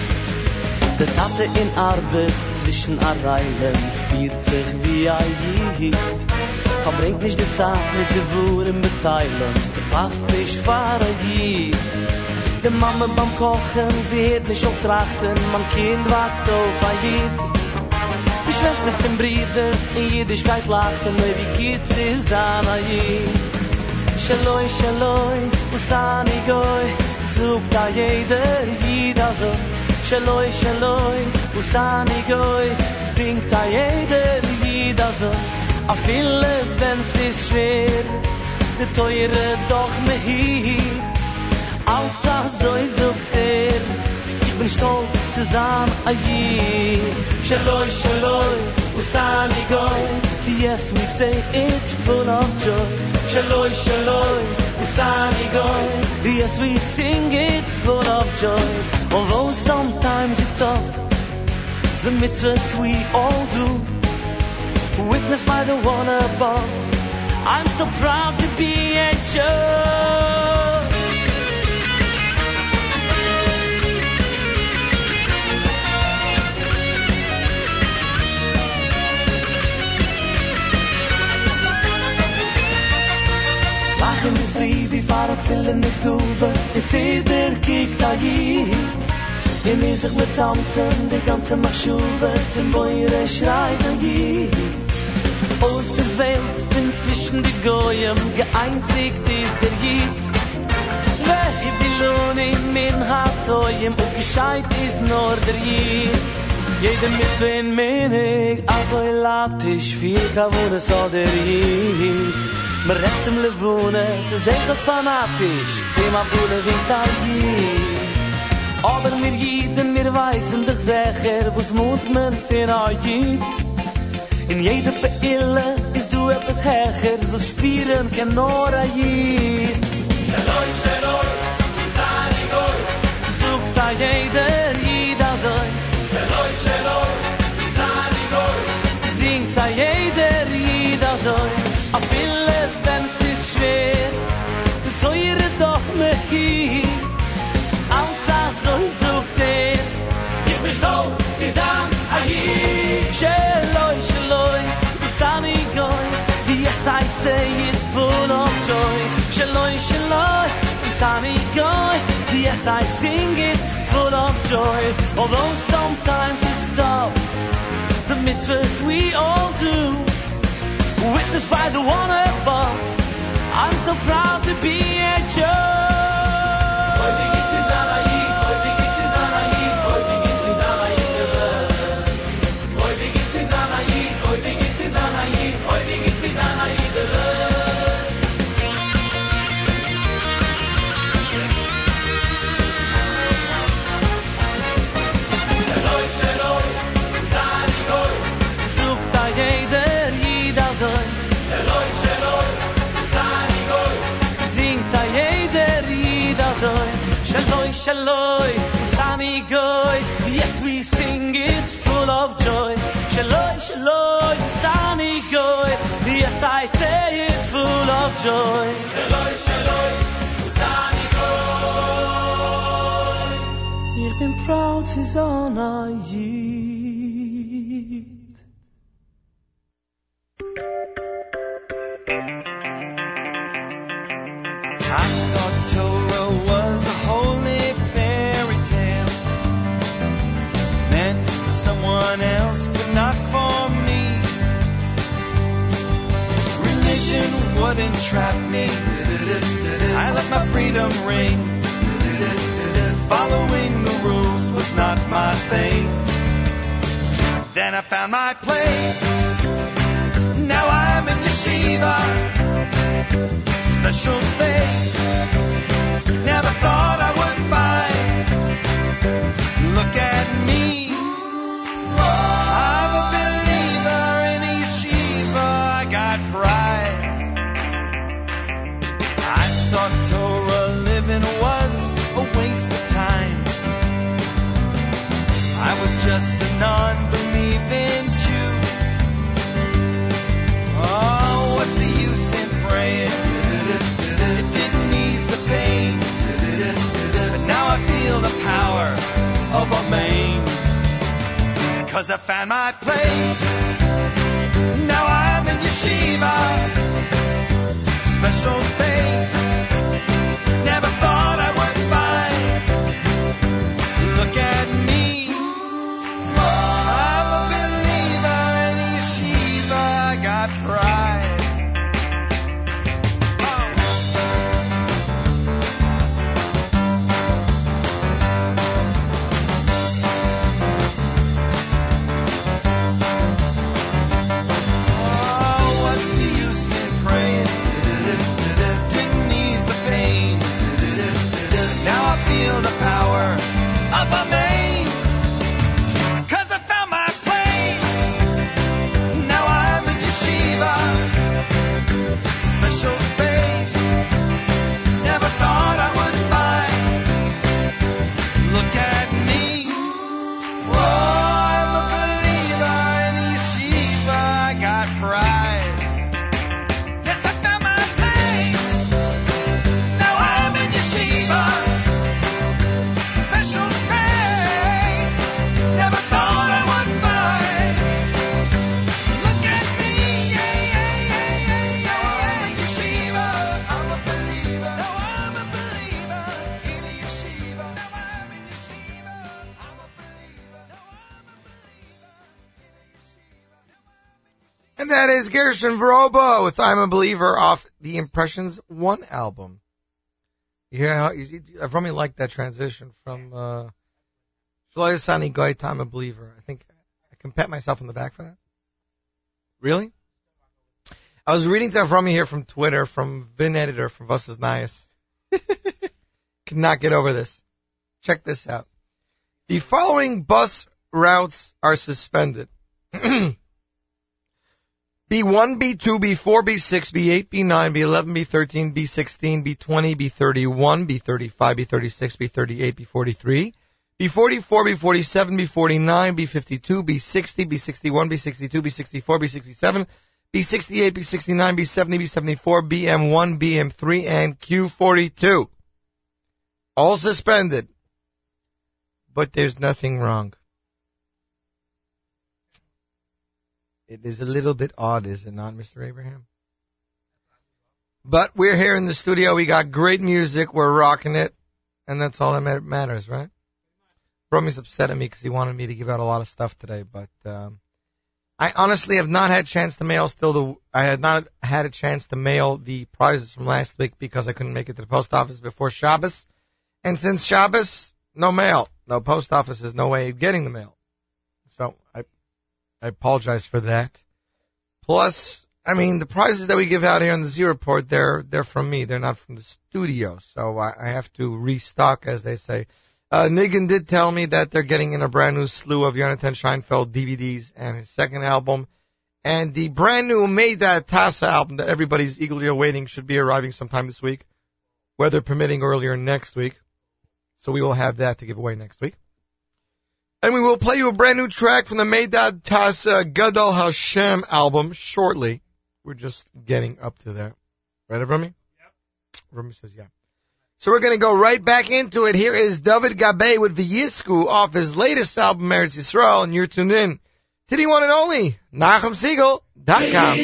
Der Tate in Arbeit, zwischen a Reilen, viert sich wie a Jid. Verbringt nicht die Zeit mit den Wuren beteilen Sie passt nicht ein Jid Die Mama beim Kochen, sie hat nicht auf Trachten Mein Kind wächst auf ein Jid Die Schwestern sind Brüder, in Jiddischkeit lachten. Nur wie geht's ist an ein Jid Shaloi, Shaloi, Usani Goi Sucht da jeder Jid also Shaloi, Shaloi, Usani Goi Singt da jeder Jid also a viele wenn es schwer de teure doch me hier als so izukt er ich bin stolz zu sein a je. Shaloi shaloi usani goy yes we say it full of joy. Shaloi shaloi usani goy yes we sing it full of joy. Although sometimes it's tough the mitzvahs we all do witnessed by the one above. I'm so proud to be a Jew. Lachen die Friede, fahrt fillen is Guve, is jeder kiekt a jih. In mir mit Tanzen, die ganze Machschuwe, zum Beure schreit a jih. aus der Welt inzwischen die Goyim geeinzigt ist der Jid. Wer die Bilone in mein Hatoyim und gescheit ist nur der Jid. Jede Mitzwe in mein Heg also ein viel Kavune so der Jid. Mir rett im Levune se seht das Fanatisch zehm am Bule wie der Jid. Aber mir jeden, mir weisen dich sicher was muss man für ein Jid. in jede peille is du etwas herger du spieren ken nor a ji shaloi shaloi sani goy zug da jede ida da zoy shaloi shaloi sani goy zing da jede i da zoy a pille wenn es schwer du teure doch me hi als so zoy zug der ich bin stolz sie a ji ah, Yes, I say it full of joy. Shaloi, shaloi, Usani Goy. Yes, I sing it full of joy. Although sometimes it's tough, the mitzvahs we all do, witnessed by the one above. I'm so proud to be a Jew. Joy. Shaloi, sunny goy. Yes, I say it full of joy. Shaloi, shaloi, sunny goy. Ich bin proud Entrap me. I let my freedom ring. Following the rules was not my thing. Then I found my place. Now I'm in yeshiva special space. Never thought I would find. Cause I found my place. Now I'm in yeshiva. Special space. That is Gershon Veroba with I'm a Believer off the Impressions 1 album. Yeah, I've really liked that transition from uh, Shloya Sani Goy I'm a Believer. I think I can pat myself on the back for that. Really? I was reading to Avrami here from Twitter, from Vin Editor from Vos Iz Neias. Cannot get over this. Check this out. The following bus routes are suspended. B1, B2, B4, B6, B8, B9, B11, B13, B16, B20, B31, B35, B36, B38, B43, B44, B47, B49, B52, B60, B61, B62, B64, B67, B68, B69, B70, B74, BM1, BM3, and Q42. All suspended. But there's nothing wrong. It is a little bit odd, is it not, Mr. Abraham? But we're here in the studio. We got great music. We're rocking it. And that's all that matters, right? Romy's upset at me because he wanted me to give out a lot of stuff today, but um, I honestly have not had a chance to mail still the. I had not had a chance to mail the prizes from last week because I couldn't make it to the post office before Shabbos, and since Shabbos, no mail, no post office, there's no way of getting the mail. So I, I apologize for that. Plus, I mean, the prizes that we give out here on the Z Report, they're they're from me. They're not from the studio, so I, I have to restock, as they say. Uh, Niggin did tell me that they're getting in a brand new slew of Jonathan Scheinfeld DVDs and his second album. And the brand new Meidad Tasa album that everybody's eagerly awaiting should be arriving sometime this week, weather permitting earlier next week. So we will have that to give away next week. And we will play you a brand new track from the Meidad Tasa Gadol Hashem album shortly. We're just getting up to that. Right, Avrami? Yep. Avrami says yeah. So we're going to go right back into it. Here is David Gabe with V'yisku off his latest album, Eretz Yisrael, and you're tuned in to the one and only NachumSegal.com.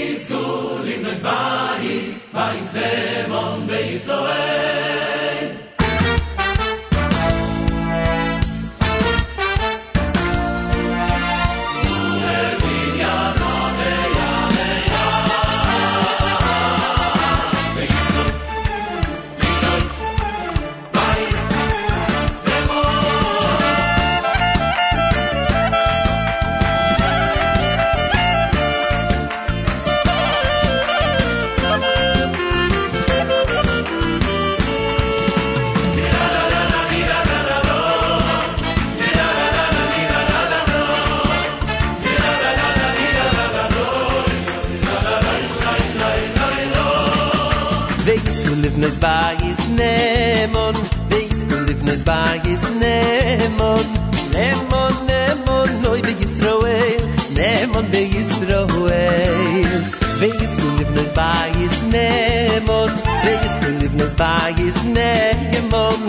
Livnes bayis nemon Veis ku livnes bayis nemon. Nemon, nemon, noy be Yisroel Nemon be Yisroel Veis ku livnes bayis nemon Veis ku livnes bayis nemon.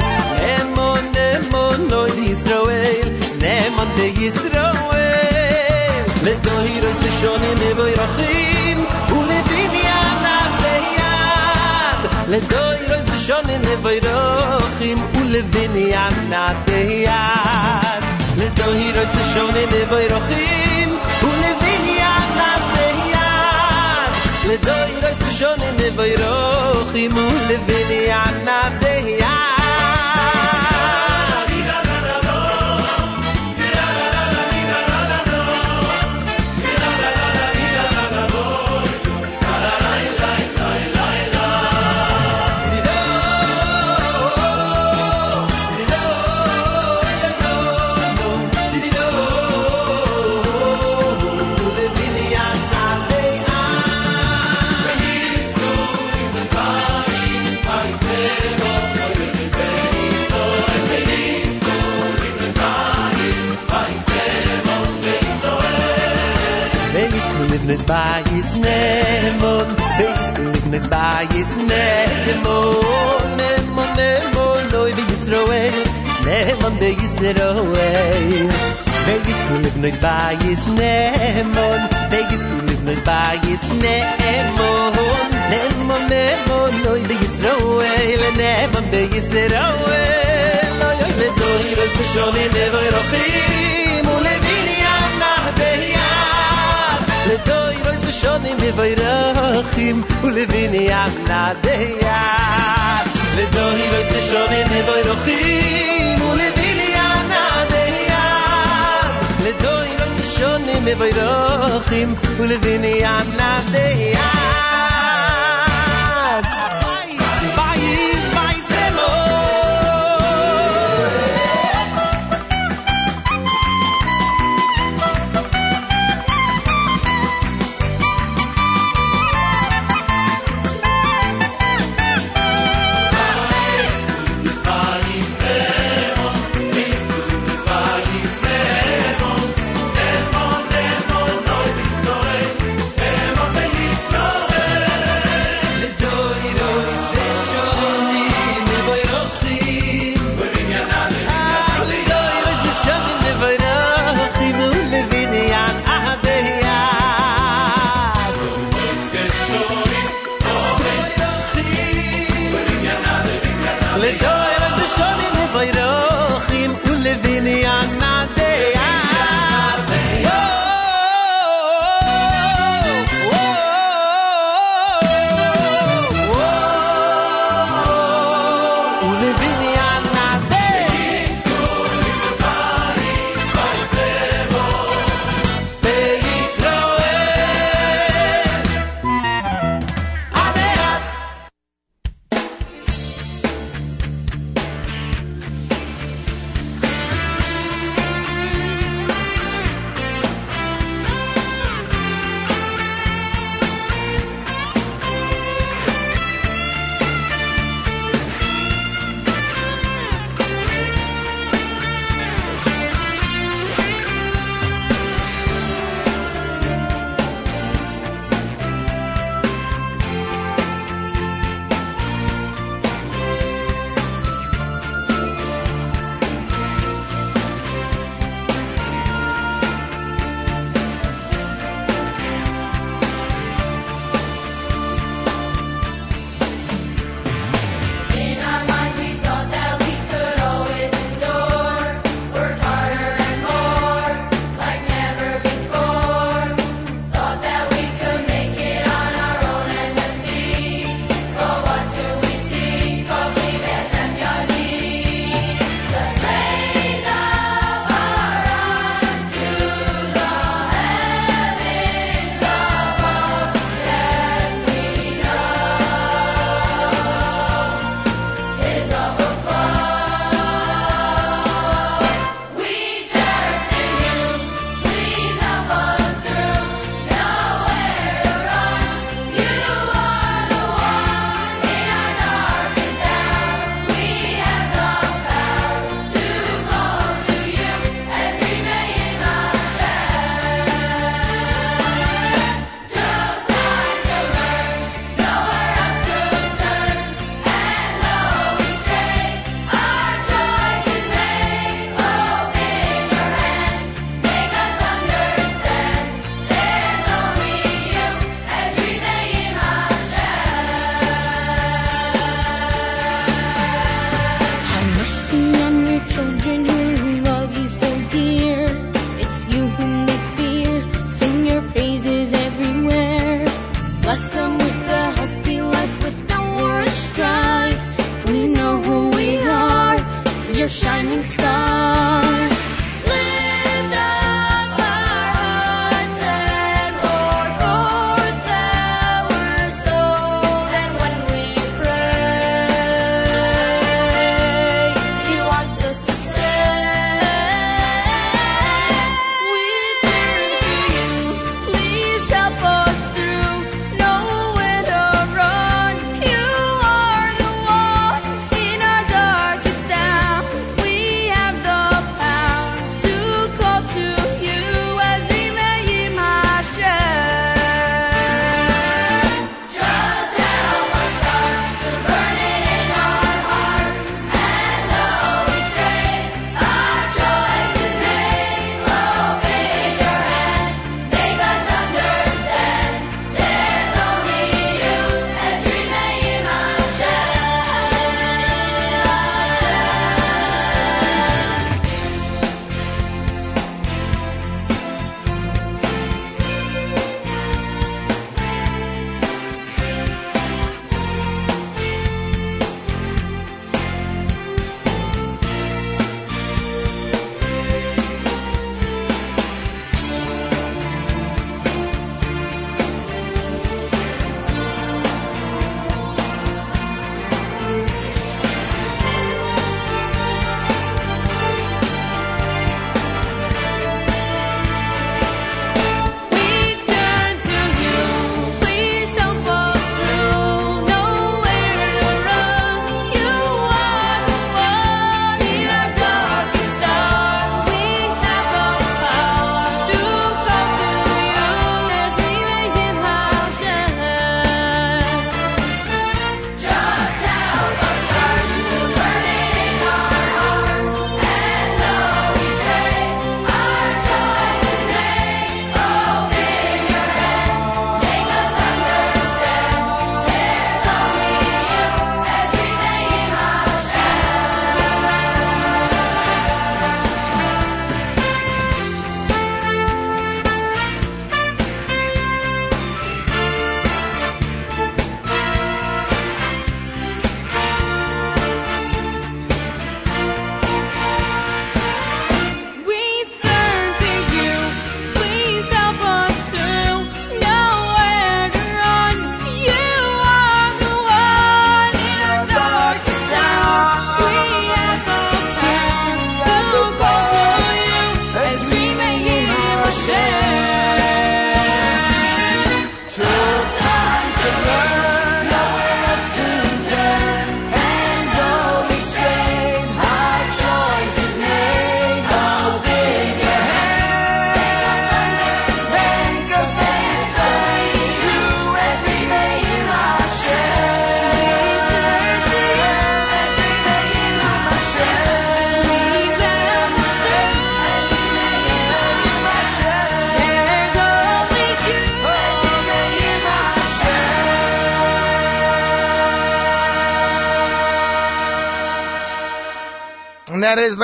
Nemon, nemon, noy be Yisroel Nemon be Yisroel Ledohiros vishonim evoy rochim לדוי רויס ושון נבוי רוחים ולבין ביד לדוי רויס ושון נבוי רוחים ולבין ביד לדוי רויס ושון נבוי רוחים ולבין ביד nes bayis ne mo ne mo ne mo loy bi isroe ne mo de isroe ne is kul nes bayis ne mo ne is kul nes bayis ne mo ne mo ne mo loy bi isroe le ne mon de isroe loy de doy res shoni ne vay rokhim ולביני ים נחדי לדוי רויס בשונים מבוירחים ולביני ים נדיה. לדוי רויס בשונים מבוירחים ולביני ים נדיה. לדוי רויס בשונים מבוירחים ולביני ים נדיה.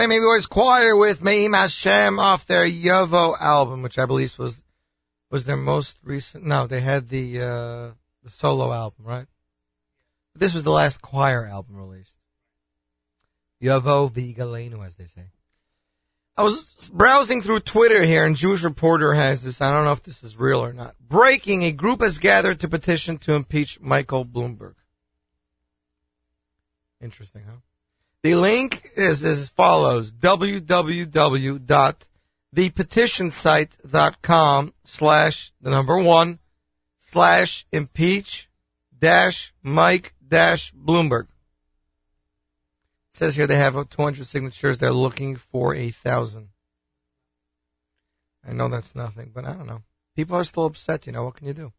Miami Boys Choir with Me'im Hashem off their Yovo album, which I believe was was their most recent. No, they had the uh, the solo album, right? This was the last choir album released. Yovo Vigalenu, as they say. I was browsing through Twitter here, and Jewish Reporter has this. I don't know if this is real or not. Breaking: A group has gathered to petition to impeach Michael Bloomberg. Interesting, huh? The link is as follows: www.thepetitionsite.com slash the number one slash impeach dash Mike dash Bloomberg. It says here they have 200 signatures. They're looking for a thousand. I know that's nothing, but I don't know. People are still upset. You know what can you do?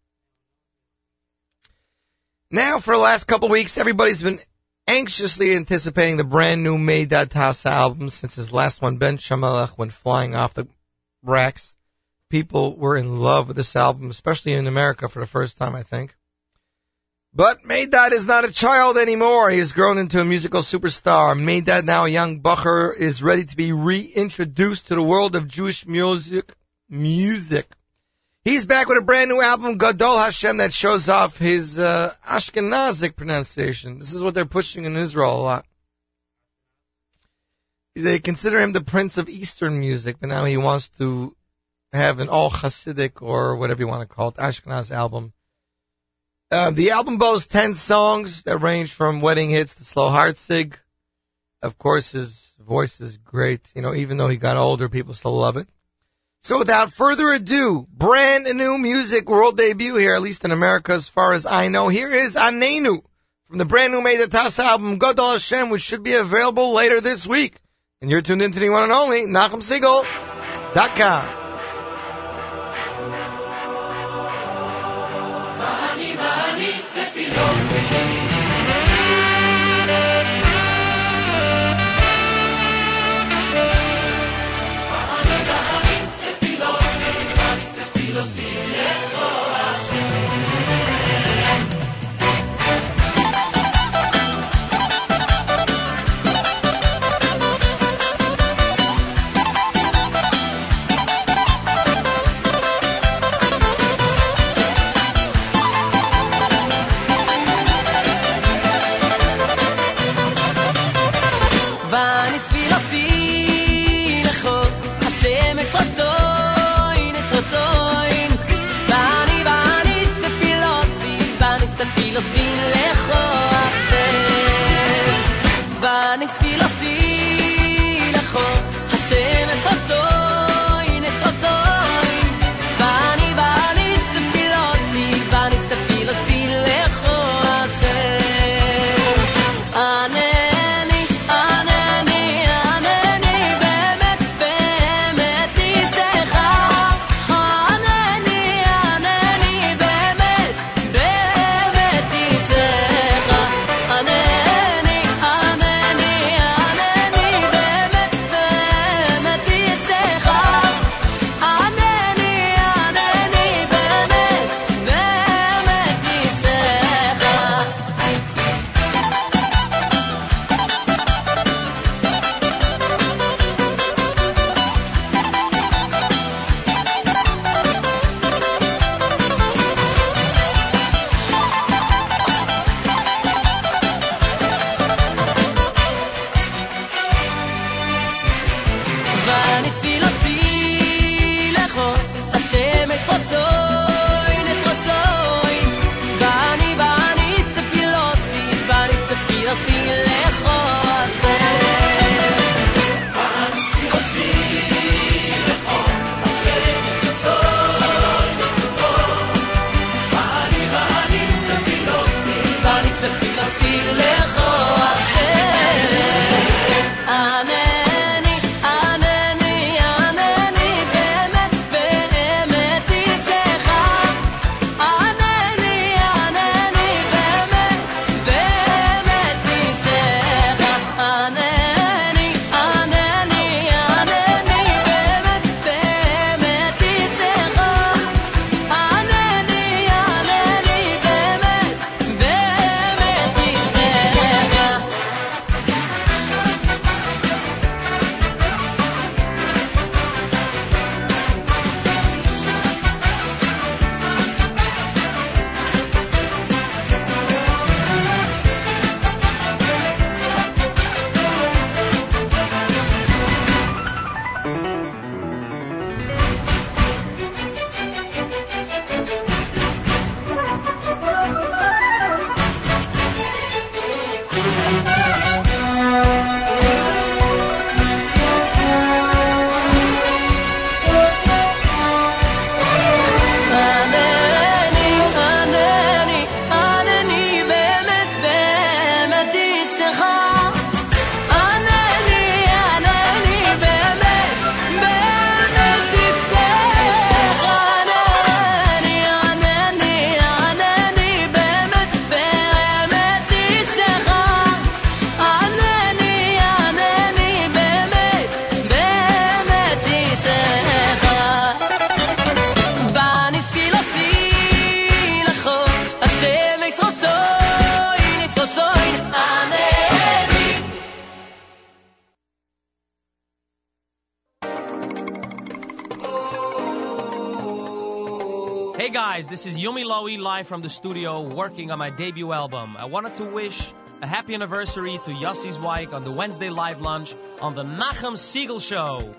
Now, for the last couple of weeks, everybody's been anxiously anticipating the brand new Meidad Tasa album since his last one, Ben Shamalach, went flying off the racks. People were in love with this album, especially in America for the first time, I think. But Meidad is not a child anymore. He has grown into a musical superstar. Meidad, now a young bucher, is ready to be reintroduced to the world of Jewish music. Music. He's back with a brand new album, Gadol Hashem, that shows off his uh, Ashkenazic pronunciation. This is what they're pushing in Israel a lot. They consider him the prince of Eastern music, but now he wants to have an all Hasidic or whatever you want to call it, Ashkenaz album. Uh, the album boasts 10 songs that range from wedding hits to slow heartsig. Of course, his voice is great. You know, even though he got older, people still love it. So without further ado, brand new music world debut here, at least in America as far as I know. Here is Anenu from the brand new Meidad Tasa album, Godol Hashem, which should be available later this week. And you're tuned in to the one and only NachumSegal.com. Bahani, Bahani, Sefirot. Working on my debut album. I wanted to wish a happy anniversary to Yossi Zweig on the Wednesday live lunch on the Nachum Segal Show.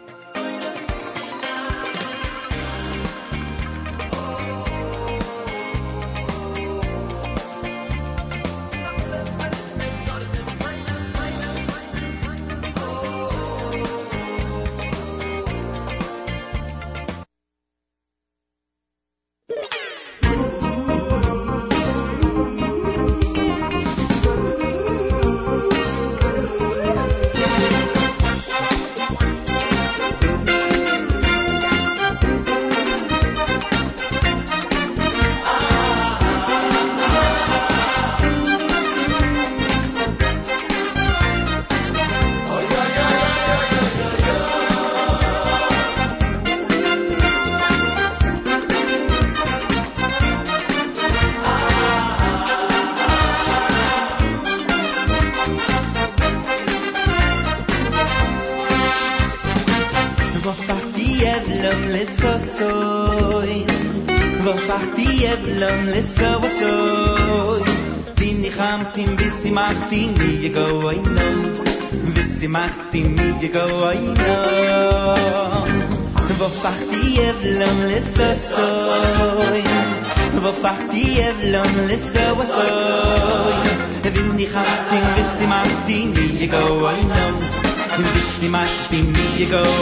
Go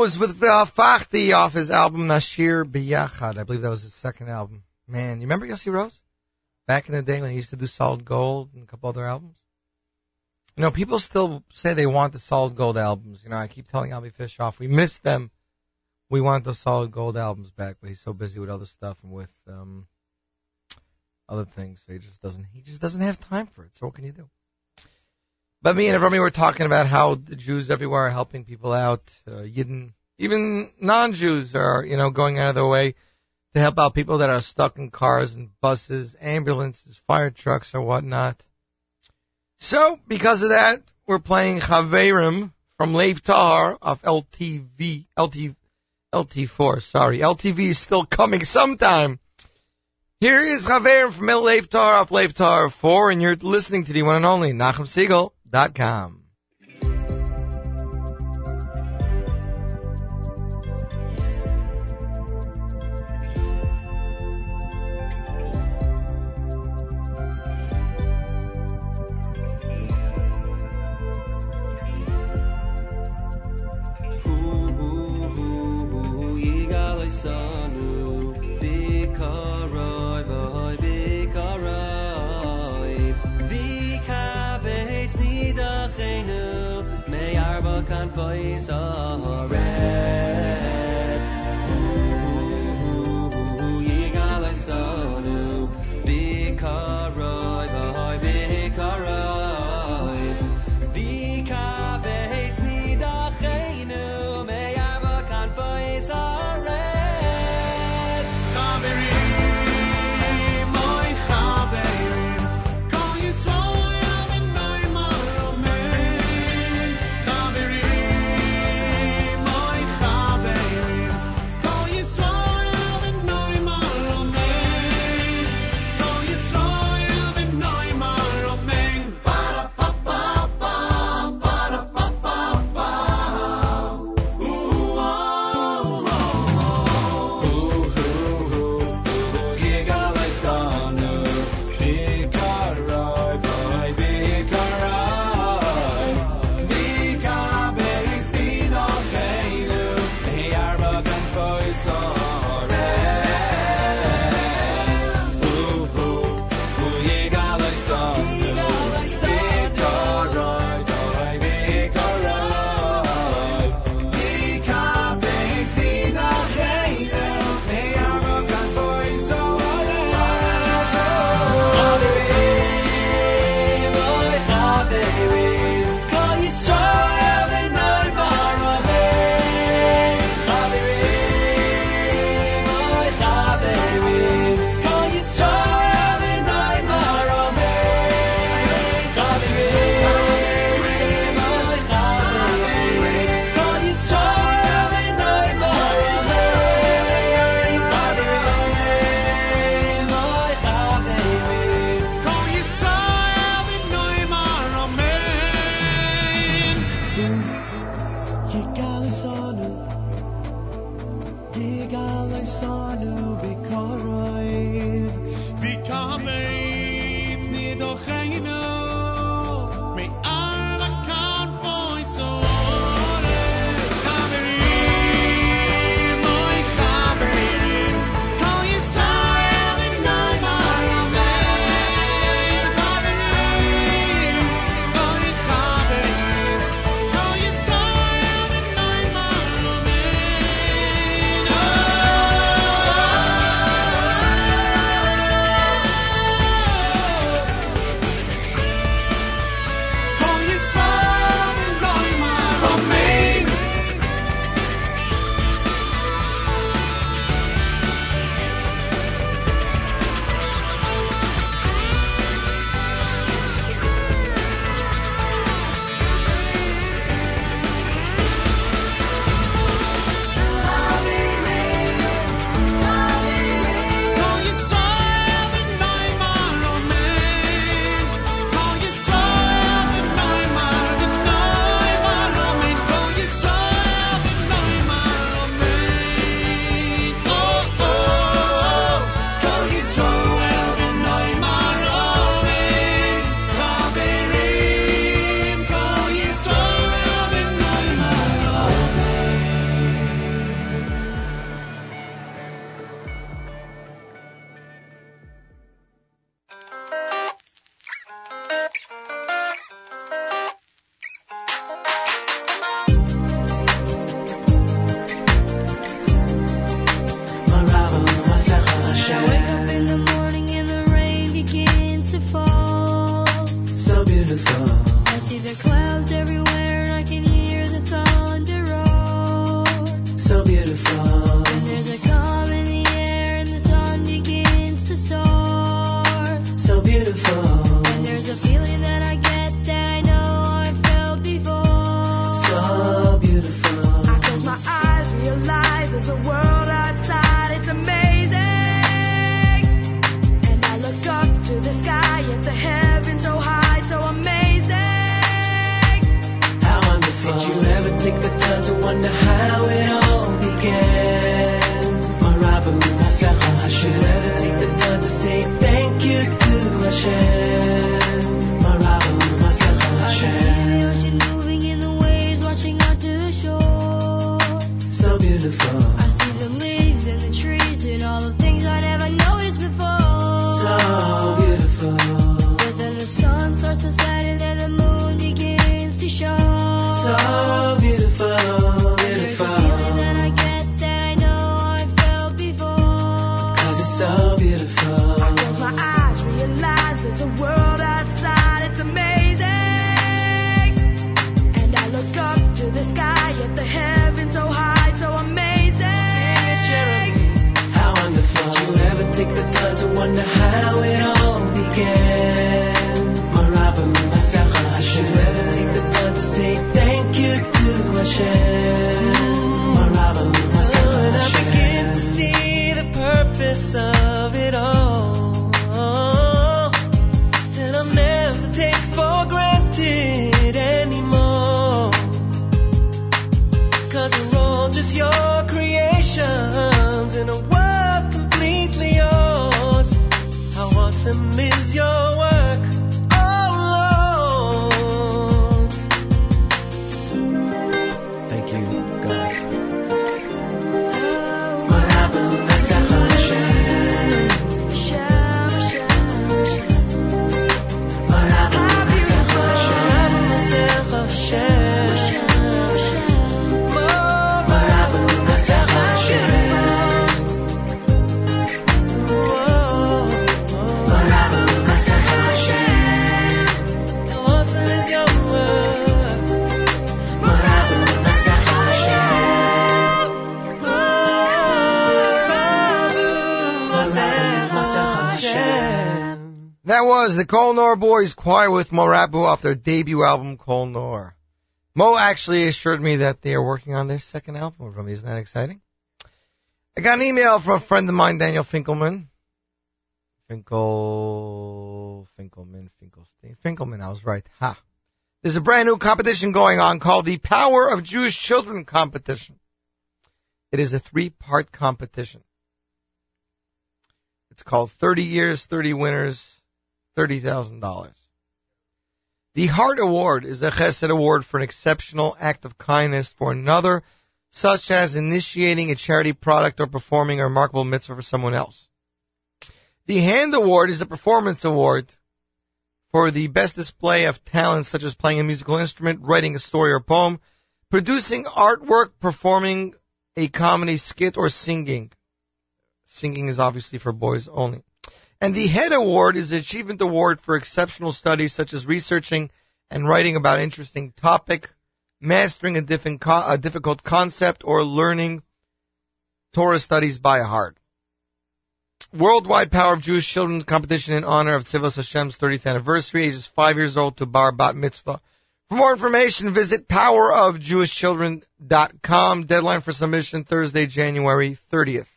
Rose with uh, Fachti off his album Nashir Biyachad. I believe that was his second album. Man, you remember Yossi Rose? Back in the day when he used to do Solid Gold and a couple other albums? You know, people still say they want the Solid Gold albums. You know, I keep telling Avi Fishoff, we miss them. We want those Solid Gold albums back, but he's so busy with other stuff and with um other things, so he just doesn't he just doesn't have time for it. So what can you do? But me and Avrami were talking about how the Jews everywhere are helping people out. Uh, Yidden, even non-Jews are, you know, going out of their way to help out people that are stuck in cars and buses, ambulances, fire trucks, or whatnot. So, because of that, we're playing Chaverim from Lev Tahor of LTV, LT, LT4, sorry. LTV is still coming sometime. Here is Chaverim from Lev Tahor of Lev Tahor 4, and you're listening to the one and only NachumSegal.com. Yigal Isanu, Arba Kanfais Haaretz. The Kol Nor Boys Choir with Morabu off their debut album Kol Nor. Mo actually assured me that they are working on their second album from me. Isn't that exciting? I got an email from a friend of mine, Daniel Finkelman. Finkel, Finkelman, Finkelstein, Finkelman, I was right. Ha. There's a brand new competition going on called the Power of Jewish Children competition. It is a three-part competition. It's called 30 Years, 30 Winners, $30,000. The Heart Award is a Chesed Award for an exceptional act of kindness for another, such as initiating a charity product or performing a remarkable mitzvah for someone else. The Hand Award is a performance award for the best display of talents such as playing a musical instrument, writing a story or poem, producing artwork, performing a comedy skit, or singing. Singing is obviously for boys only. And the Head Award is the Achievement Award for exceptional studies such as researching and writing about interesting topic, mastering a, co- a difficult concept, or learning Torah studies by heart. Worldwide Power of Jewish Children competition in honor of Tzivos Hashem's 30th anniversary, ages 5 years old to Bar Bat Mitzvah. For more information, visit powerofjewishchildren.com. Deadline for submission Thursday, January 30th.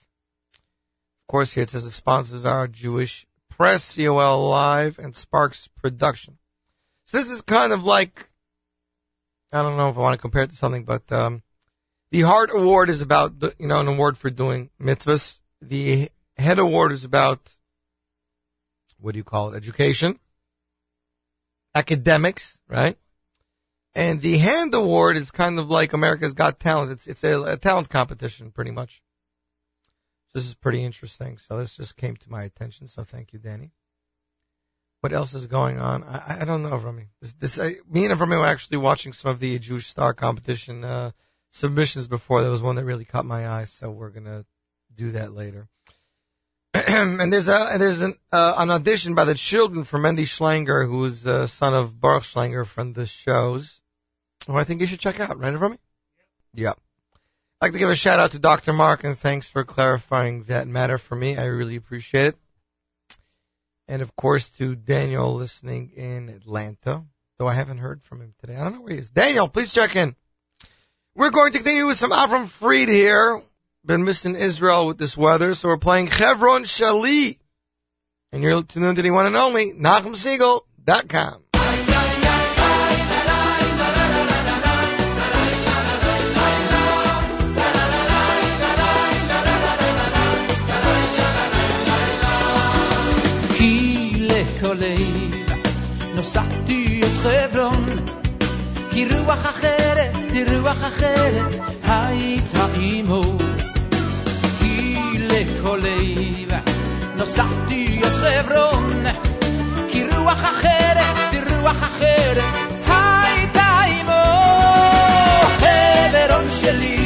Of course, here it says the sponsors are Jewish Press, COL Live, and Sparks Production. So this is kind of like, I don't know if I want to compare it to something, but um, the Heart Award is about, you know, an award for doing mitzvahs. The Head Award is about, what do you call it, education, academics, right? And the Hand Award is kind of like America's Got Talent. It's it's a, a talent competition, pretty much. This is pretty interesting. So this just came to my attention. So thank you, Danny. What else is going on? I, I don't know, Rami. This, this I, me and Rami were actually watching some of the Jewish Star competition uh, submissions before. There was one that really caught my eye, so we're gonna do that later. and there's a there's an uh, an audition by the children for Mendy Schlanger, who's uh, son of Baruch Schlanger from the shows, who I think you should check out. Right, Rami? Yeah. Yep. I'd like to give a shout out to Dr. Mark and thanks for clarifying that matter for me. I really appreciate it. And of course to Daniel listening in Atlanta, though I haven't heard from him today. I don't know where he is. Daniel, please check in. We're going to continue with some Avram Fried here. Been missing Israel with this weather, so we're playing Chevron Shali. And you're tuned in to the one and only, NachumSegal.com. וסחתי את חברון, כי רוח אחרת, רוח אחרת, הייתה עמו. כי לכל לב נוסעתי את חברון, כי רוח אחרת, רוח אחרת, הייתה עמו. חברון שלי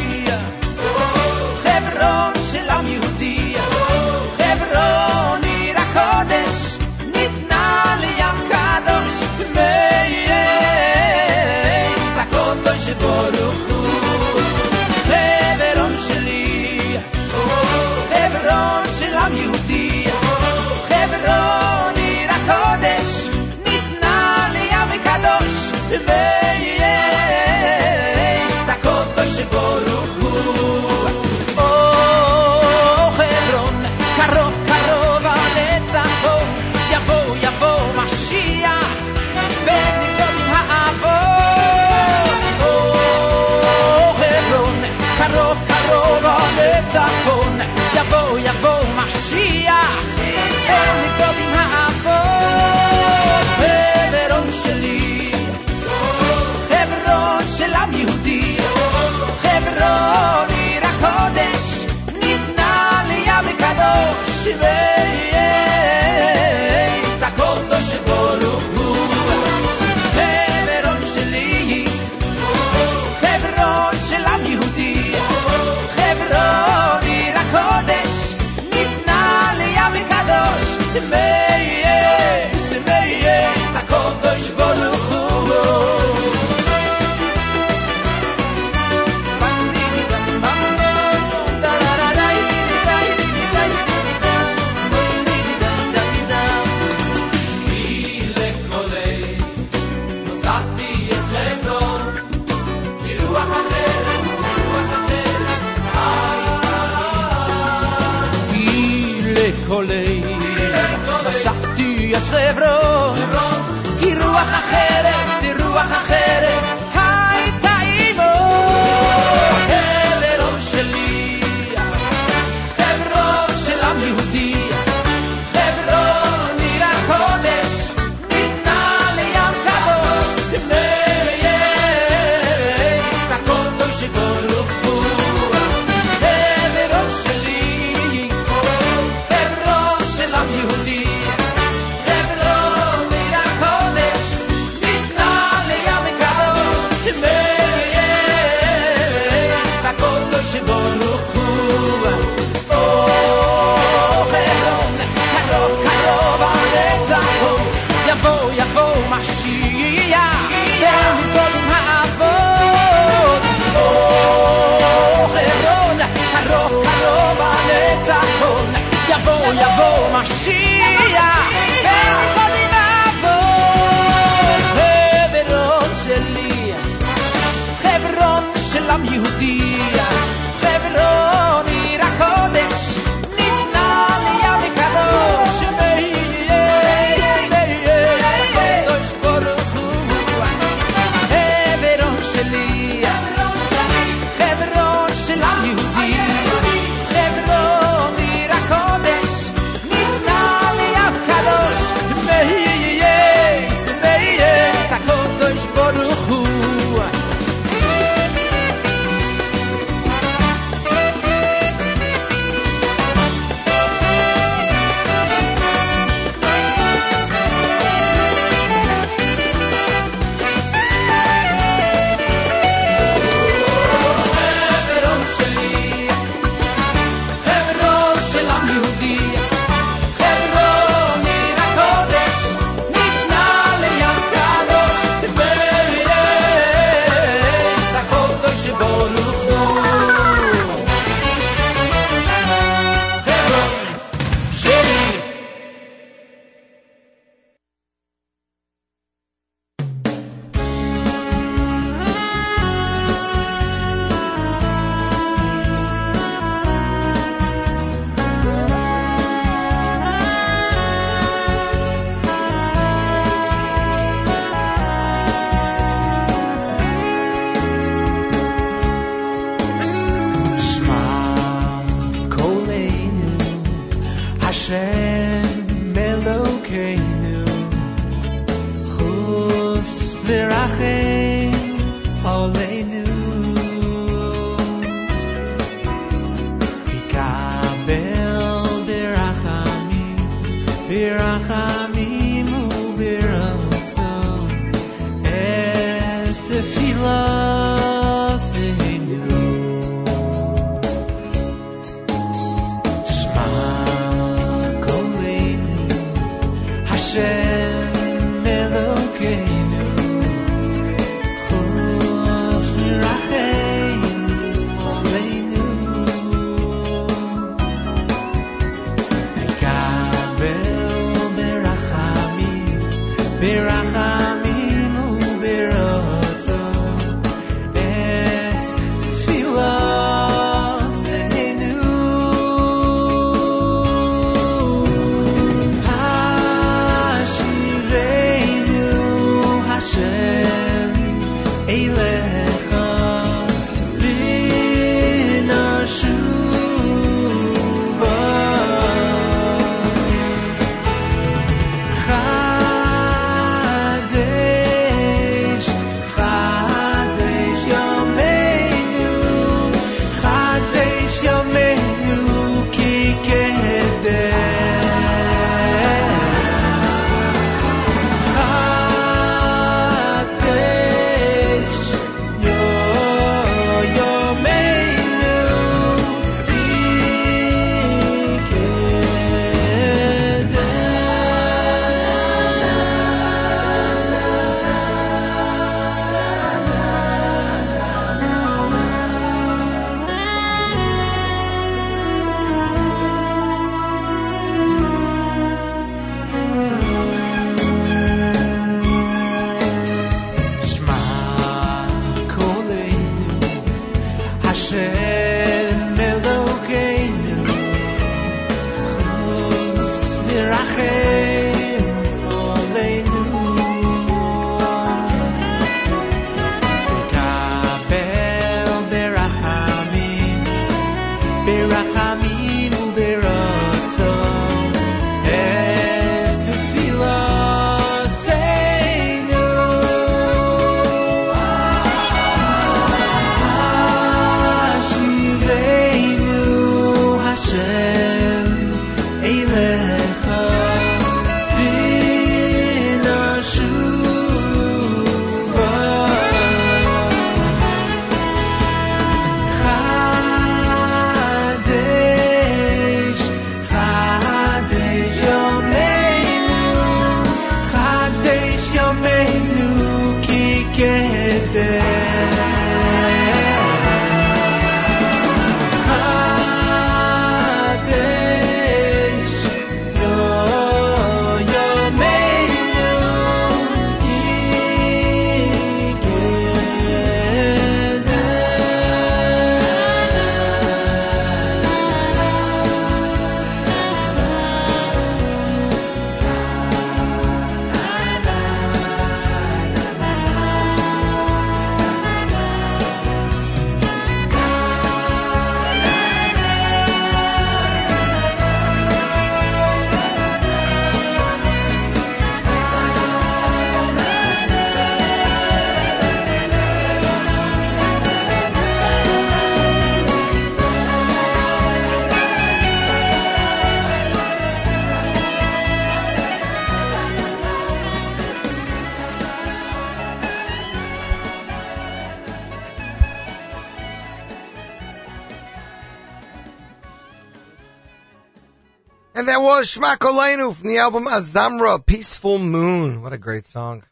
Shma from the album Azamra, Peaceful Moon. What a great song.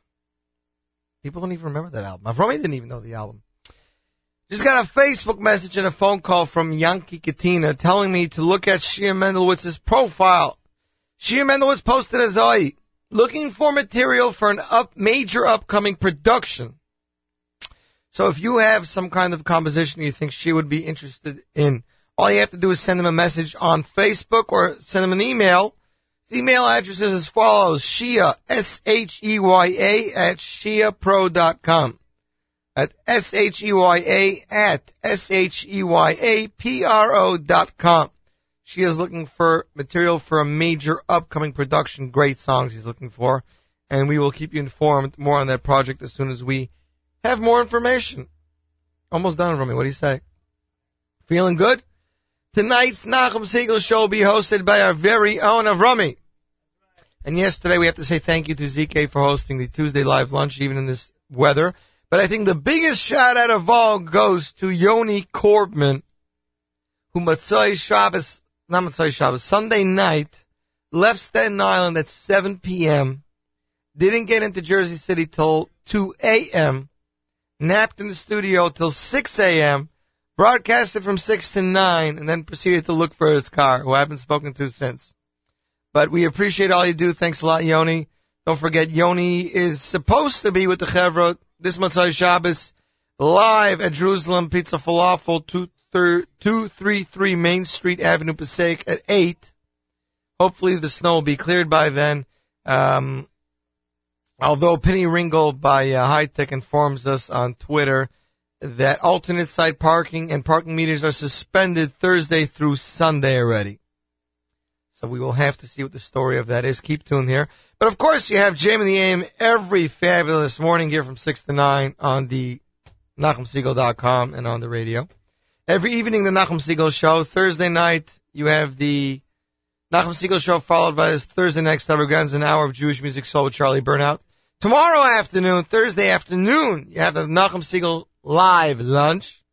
People don't even remember that album. Avrami didn't even know the album. Just got a Facebook message and a phone call from Yankee Katina telling me to look at Sheya Mendlowitz's profile. Shia Mendelowitz posted as I, looking for material for an up, major upcoming production. So if you have some kind of composition you think she would be interested in, all you have to do is send them a message on Facebook or send them an email. Email address is as follows, Sheya, S-H-E-Y-A at SheyaPro.com. At S-H-E-Y-A at S-H-E-Y-A-P-R-O dot com. She is looking for material for a major upcoming production. Great songs he's looking for. and we will keep you informed more on that project as soon as we have more information. Almost done, Rumi. What do you say? Feeling good? Tonight's Nachum Segal show will be hosted by our very own Avrami. And yesterday we have to say thank you to ZK for hosting the Tuesday live lunch, even in this weather. But I think the biggest shout out of all goes to Yoni Korbman, who Matzoi Shabbos, not Matzoi Shabbos, Sunday night, left Staten Island at 7 p.m., didn't get into Jersey City till 2 a.m., napped in the studio till 6 a.m., broadcasted from 6 to 9, and then proceeded to look for his car, who I haven't spoken to since. But we appreciate all you do. Thanks a lot, Yoni. Don't forget, Yoni is supposed to be with the Chevron this Matzai Shabbos live at Jerusalem Pizza Falafel, 233 Main Street Avenue Passaic at 8. Hopefully the snow will be cleared by then. Um, although Penny Ringle by uh, High Tech informs us on Twitter that alternate site parking and parking meters are suspended Thursday through Sunday already. So we will have to see what the story of that is. Keep tuned here. But of course, you have Jam in the AM every fabulous morning here from 6 to 9 on the NachumSegal.com and on the radio. Every evening, the Nachum Segal Show. Thursday night, you have the Nachum Segal Show followed by this Thursday night extravaganza, an hour of Jewish music soul with Charlie Burnout. Tomorrow afternoon, Thursday afternoon, you have the Nachum Segal live lunch.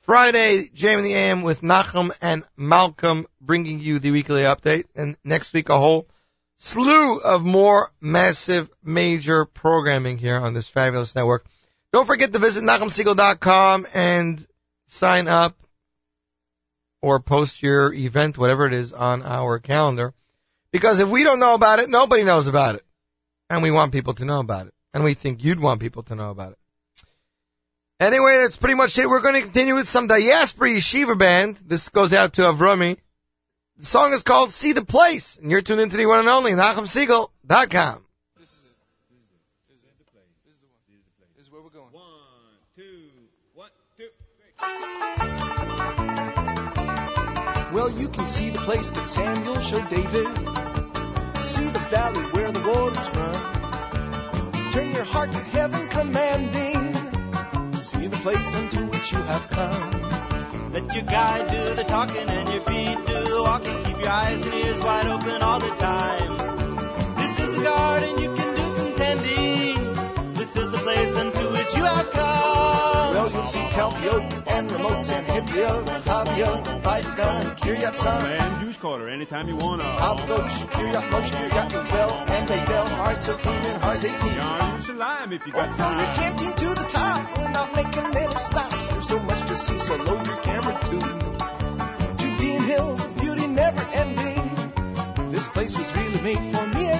Friday, Jam in the AM with Nachum and Malcolm bringing you the weekly update. And next week, a whole slew of more massive, major programming here on this fabulous network. Don't forget to visit NachumSegal.com and sign up or post your event, whatever it is, on our calendar. Because if we don't know about it, nobody knows about it. And we want people to know about it. And we think you'd want people to know about it. Anyway, that's pretty much it. We're going to continue with some Diaspora Yeshiva Band. This goes out to Avrami. The song is called See the Place, and you're tuned into the one and only NachumSegal.com. This is where we're going. One, two, one, two, Well, you can see the place that Samuel showed David. See the valley where the waters run. Turn your heart to heaven commanding. Place unto which you have come. Let your guide do the talking and your feet do the walking. Keep your eyes and ears wide open all the time. This is the garden, you can do some tending. This is the place unto which you have come. You'll see Talpiot and Remotes and Hibria, Chavia, Baigan, Kiryat Sam. And Juice Quarter anytime you wanna. Algosh, Kiryat Mosh, Kiryat Yovel, and Bevel, Hearts of Freeman, Hearts 18. Yerushalayim if you got Fill your canteen to the top. We're not making any stops. There's so much to see, so load your camera too. Judean hills, beauty never ending. This place was really made for me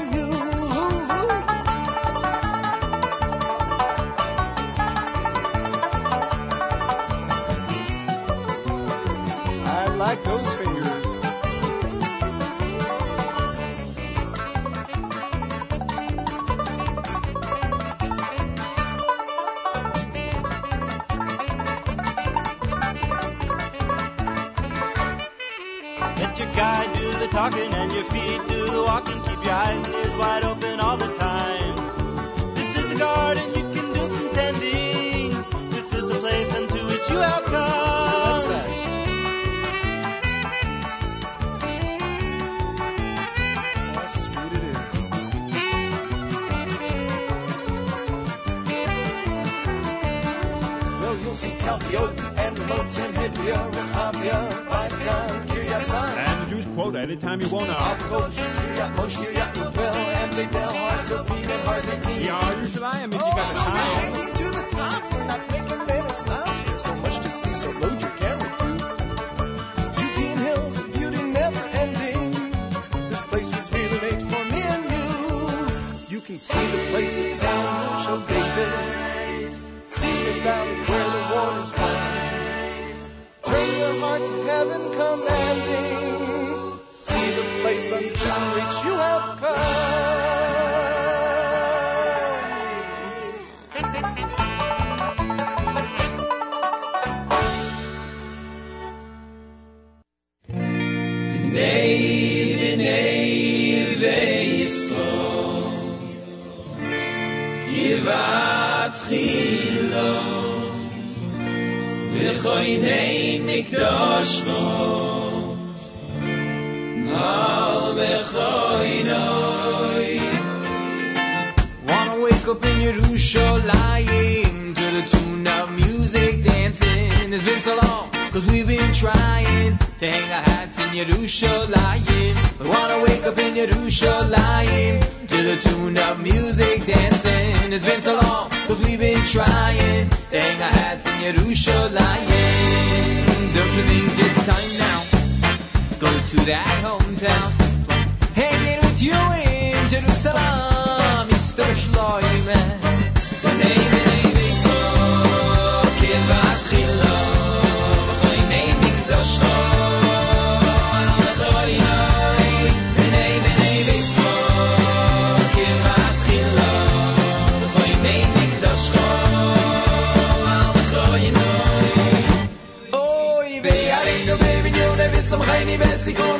your feet do the walking. Keep your eyes and ears wide open all the time. This is the garden, you can do some tending. This is the place unto which you have come. How sweet it is. Well, you'll see Talpiot and Remotes and Hibria, Rehavia, Baigan, Quota anytime you wanna. And of Freeman, Hearts 18. Yerushalayim if you got the time. hanging to the top. We're not making many stops. There's so much to see, so load your camera too. Judean hills, beauty never ending. This place was really made for me and you. You can see the place that Samuel showed David. See the valley where the waters run. Turn your heart to heaven come commanding. Place unto which you have v'choinei mikdashcho to hang our hats in Yerushalayim. We wanna wake up in Yerushalayim to the tune of music dancing. It's been so long, cause we've been trying to hang our hats in Yerushalayim. Don't you think it's time now? Go to that hometown. Hanging with you in Jerusalem, Mr. Shloimeh.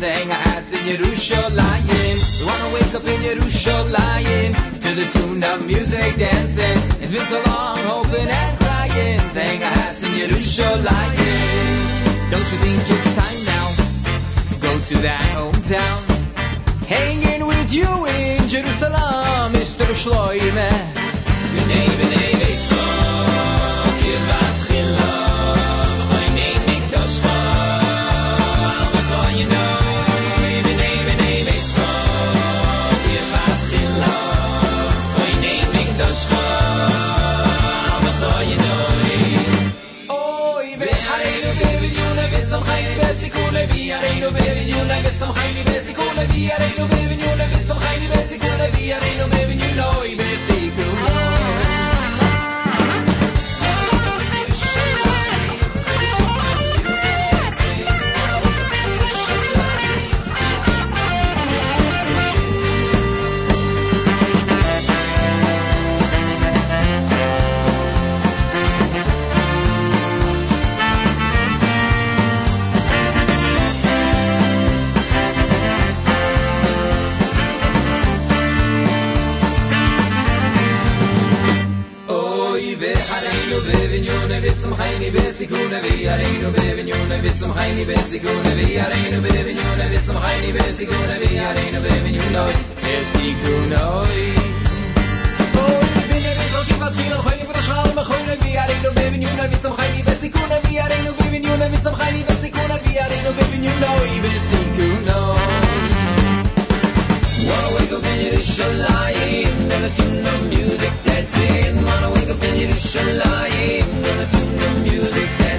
hang our hats in Yerushalayim. We wanna wake up in Yerushalayim to the tune of music dancing. It's been so long, hoping and crying hang our hats in Yerushalayim. Don't you think it's time now? Go to that hometown. Hanging with you in Jerusalem, Mr. Shloimeh. B'nei b'nei v'sikuna ve'areinu ve'areinu be'vinyuna oy v'sikuna Wanna wake up the tune of music up in the Wanna wake up in the tune of music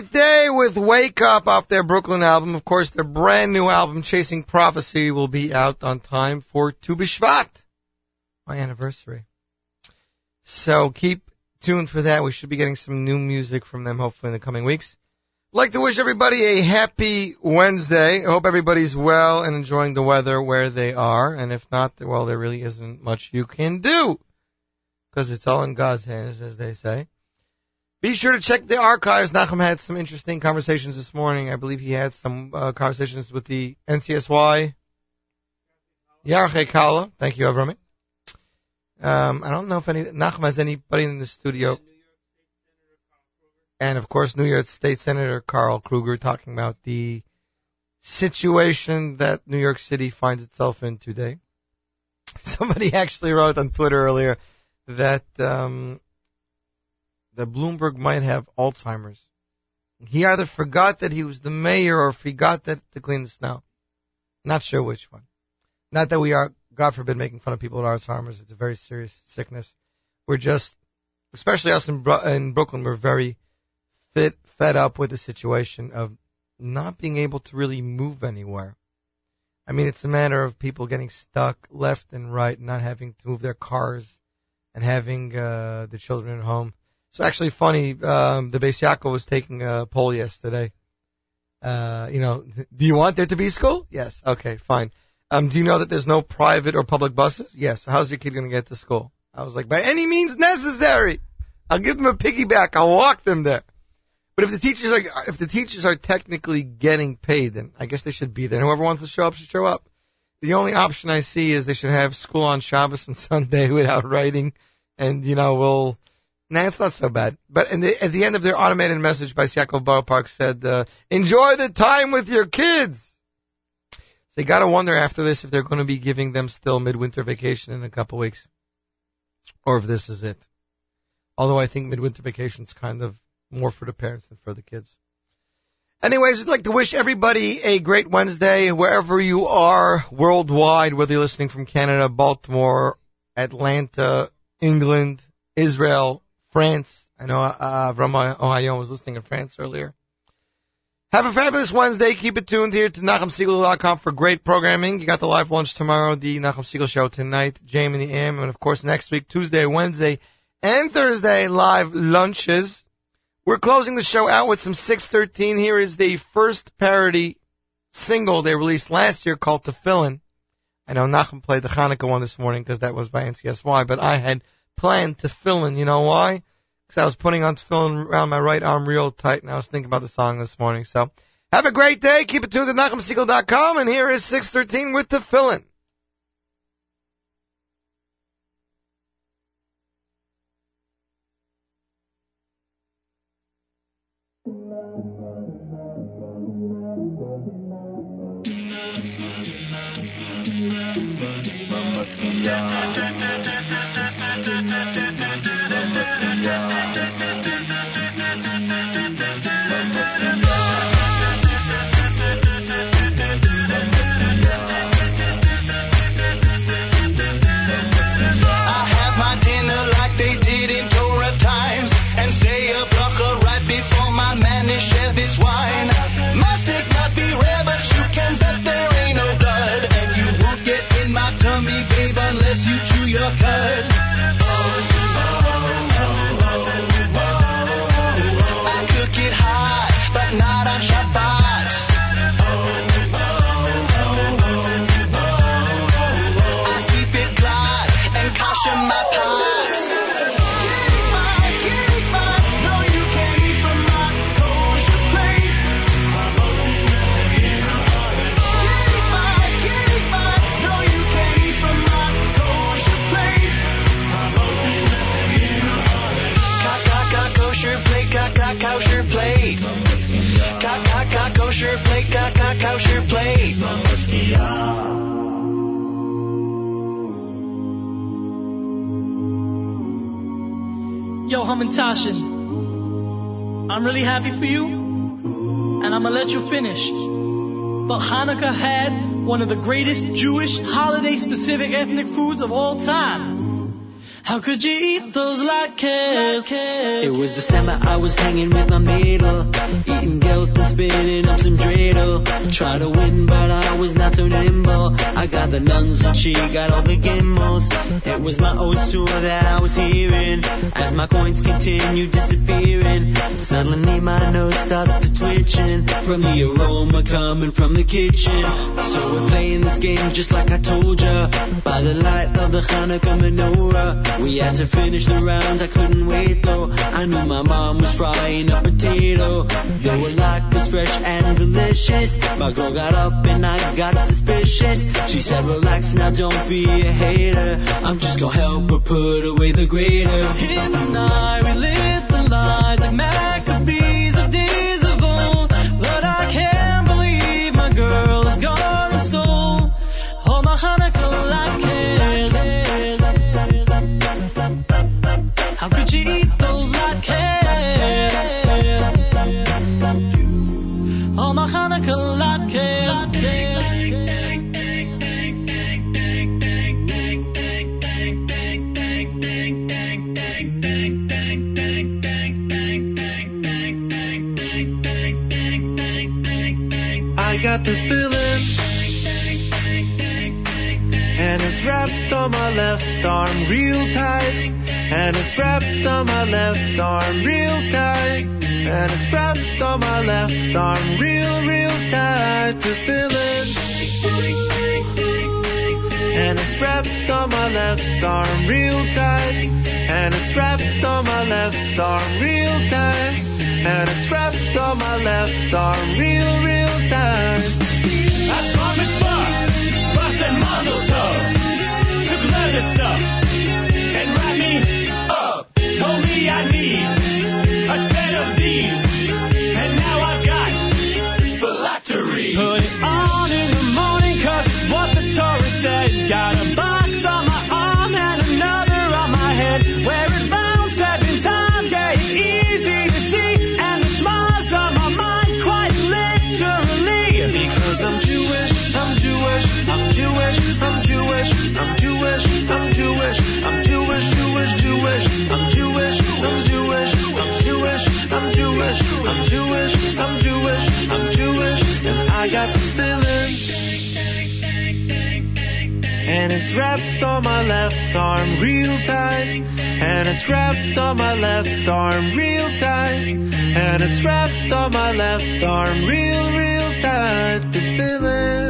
Day with Wake Up off their Brooklyn album. Of course, their brand new album, Chasing Prophecy, will be out on time for Tu B'Shvat, my anniversary. So keep tuned for that. We should be getting some new music from them hopefully in the coming weeks. I'd like to wish everybody a happy Wednesday. I hope everybody's well and enjoying the weather where they are. And if not, well, there really isn't much you can do. Because it's all in God's hands, as they say. Be sure to check the archives. Nachum had some interesting conversations this morning. I believe he had some uh, conversations with the NCSY. Yarche Kala. Thank you, Avrami. Um, I don't know if any, Nachum has anybody in the studio. And of course, New York State Senator Carl Kruger talking about the situation that New York City finds itself in today. Somebody actually wrote on Twitter earlier that um, that Bloomberg might have Alzheimer's. He either forgot that he was the mayor or forgot that to clean the snow. Not sure which one. Not that we are, God forbid, making fun of people with Alzheimer's. It's a very serious sickness. We're just, especially us in, in Brooklyn, we're very fit, fed up with the situation of not being able to really move anywhere. I mean, it's a matter of people getting stuck left and right, not having to move their cars, and having uh, the children at home. So actually, funny. Um, the Yaakov was taking a poll yesterday. Uh, you know, do you want there to be school? Yes. Okay, fine. Um, do you know that there's no private or public buses? Yes. How's your kid going to get to school? I was like, by any means necessary. I'll give them a piggyback. I'll walk them there. But if the teachers are if the teachers are technically getting paid, then I guess they should be there. Whoever wants to show up should show up. The only option I see is they should have school on Shabbos and Sunday without writing, and you know we'll. Nah, it's not so bad. But the, at the end of their automated message by Yaakov Ballpark said, uh, "Enjoy the time with your kids." So you got to wonder after this if they're to be giving them still midwinter vacation in a couple weeks, or if this is it. Although I think midwinter vacation's kind of more for the parents than for the kids. Anyways, we'd like to wish everybody a great Wednesday wherever you are worldwide, whether you're listening from Canada, Baltimore, Atlanta, England, Israel, France. I know uh, Avram Ohayon was listening in France earlier. Have a fabulous Wednesday. Keep it tuned here to NachumSegal.com for great programming. You got the live lunch tomorrow, the Nachum Segal show tonight, Jam in the AM, and of course next week, Tuesday, Wednesday, and Thursday, live lunches. We're closing the show out with some 613. Here is the first parody single they released last year called Tefillin. I know Nachum played the Hanukkah one this morning because that was by NCSY, but I had planned Tefillin. You know why? Because I was putting on Tefillin around my right arm real tight and I was thinking about the song this morning. So have a great day. Keep it tuned to NachumSegal.com and here is 613 with the Tefillin. I Yo, Hamantashen, I'm really happy for you, and I'm gonna let you finish. But Hanukkah had one of the greatest Jewish holiday-specific ethnic foods of all time. How could you eat those latkes? It was December, I was hanging with my middle, eating and spinning up some dreidel. Tried to win, but I was not so nimble. I got the nuns and she got all the gimbals. It was my old tour that I was hearing, as my coins continued disappearing. Suddenly my nose starts to twitching, from the aroma coming from the kitchen. So we're playing this game just like I told ya, by the light of the Hanukkah menorah. We had to finish the rounds, I couldn't wait though. I knew my mom was frying a potato. They were like fresh and delicious. My girl got up and I got suspicious. She said, relax now, don't be a hater. I'm just gonna help her put away the grater. In the night we lit the lights like wrapped on my left arm real tight, and it's wrapped on my left arm real tight, and it's wrapped on my left arm real, real tight. The feeling, and it's wrapped on my left arm real tight, and it's wrapped on my left arm real tight, and it's wrapped on my left arm real, real tight. At bar mitzvah, Rosh and Leather stuff and wrapped me up. Told me I need it's wrapped on my left arm real tight. And it's wrapped on my left arm real tight. And it's wrapped on my left arm real, real tight. The feeling.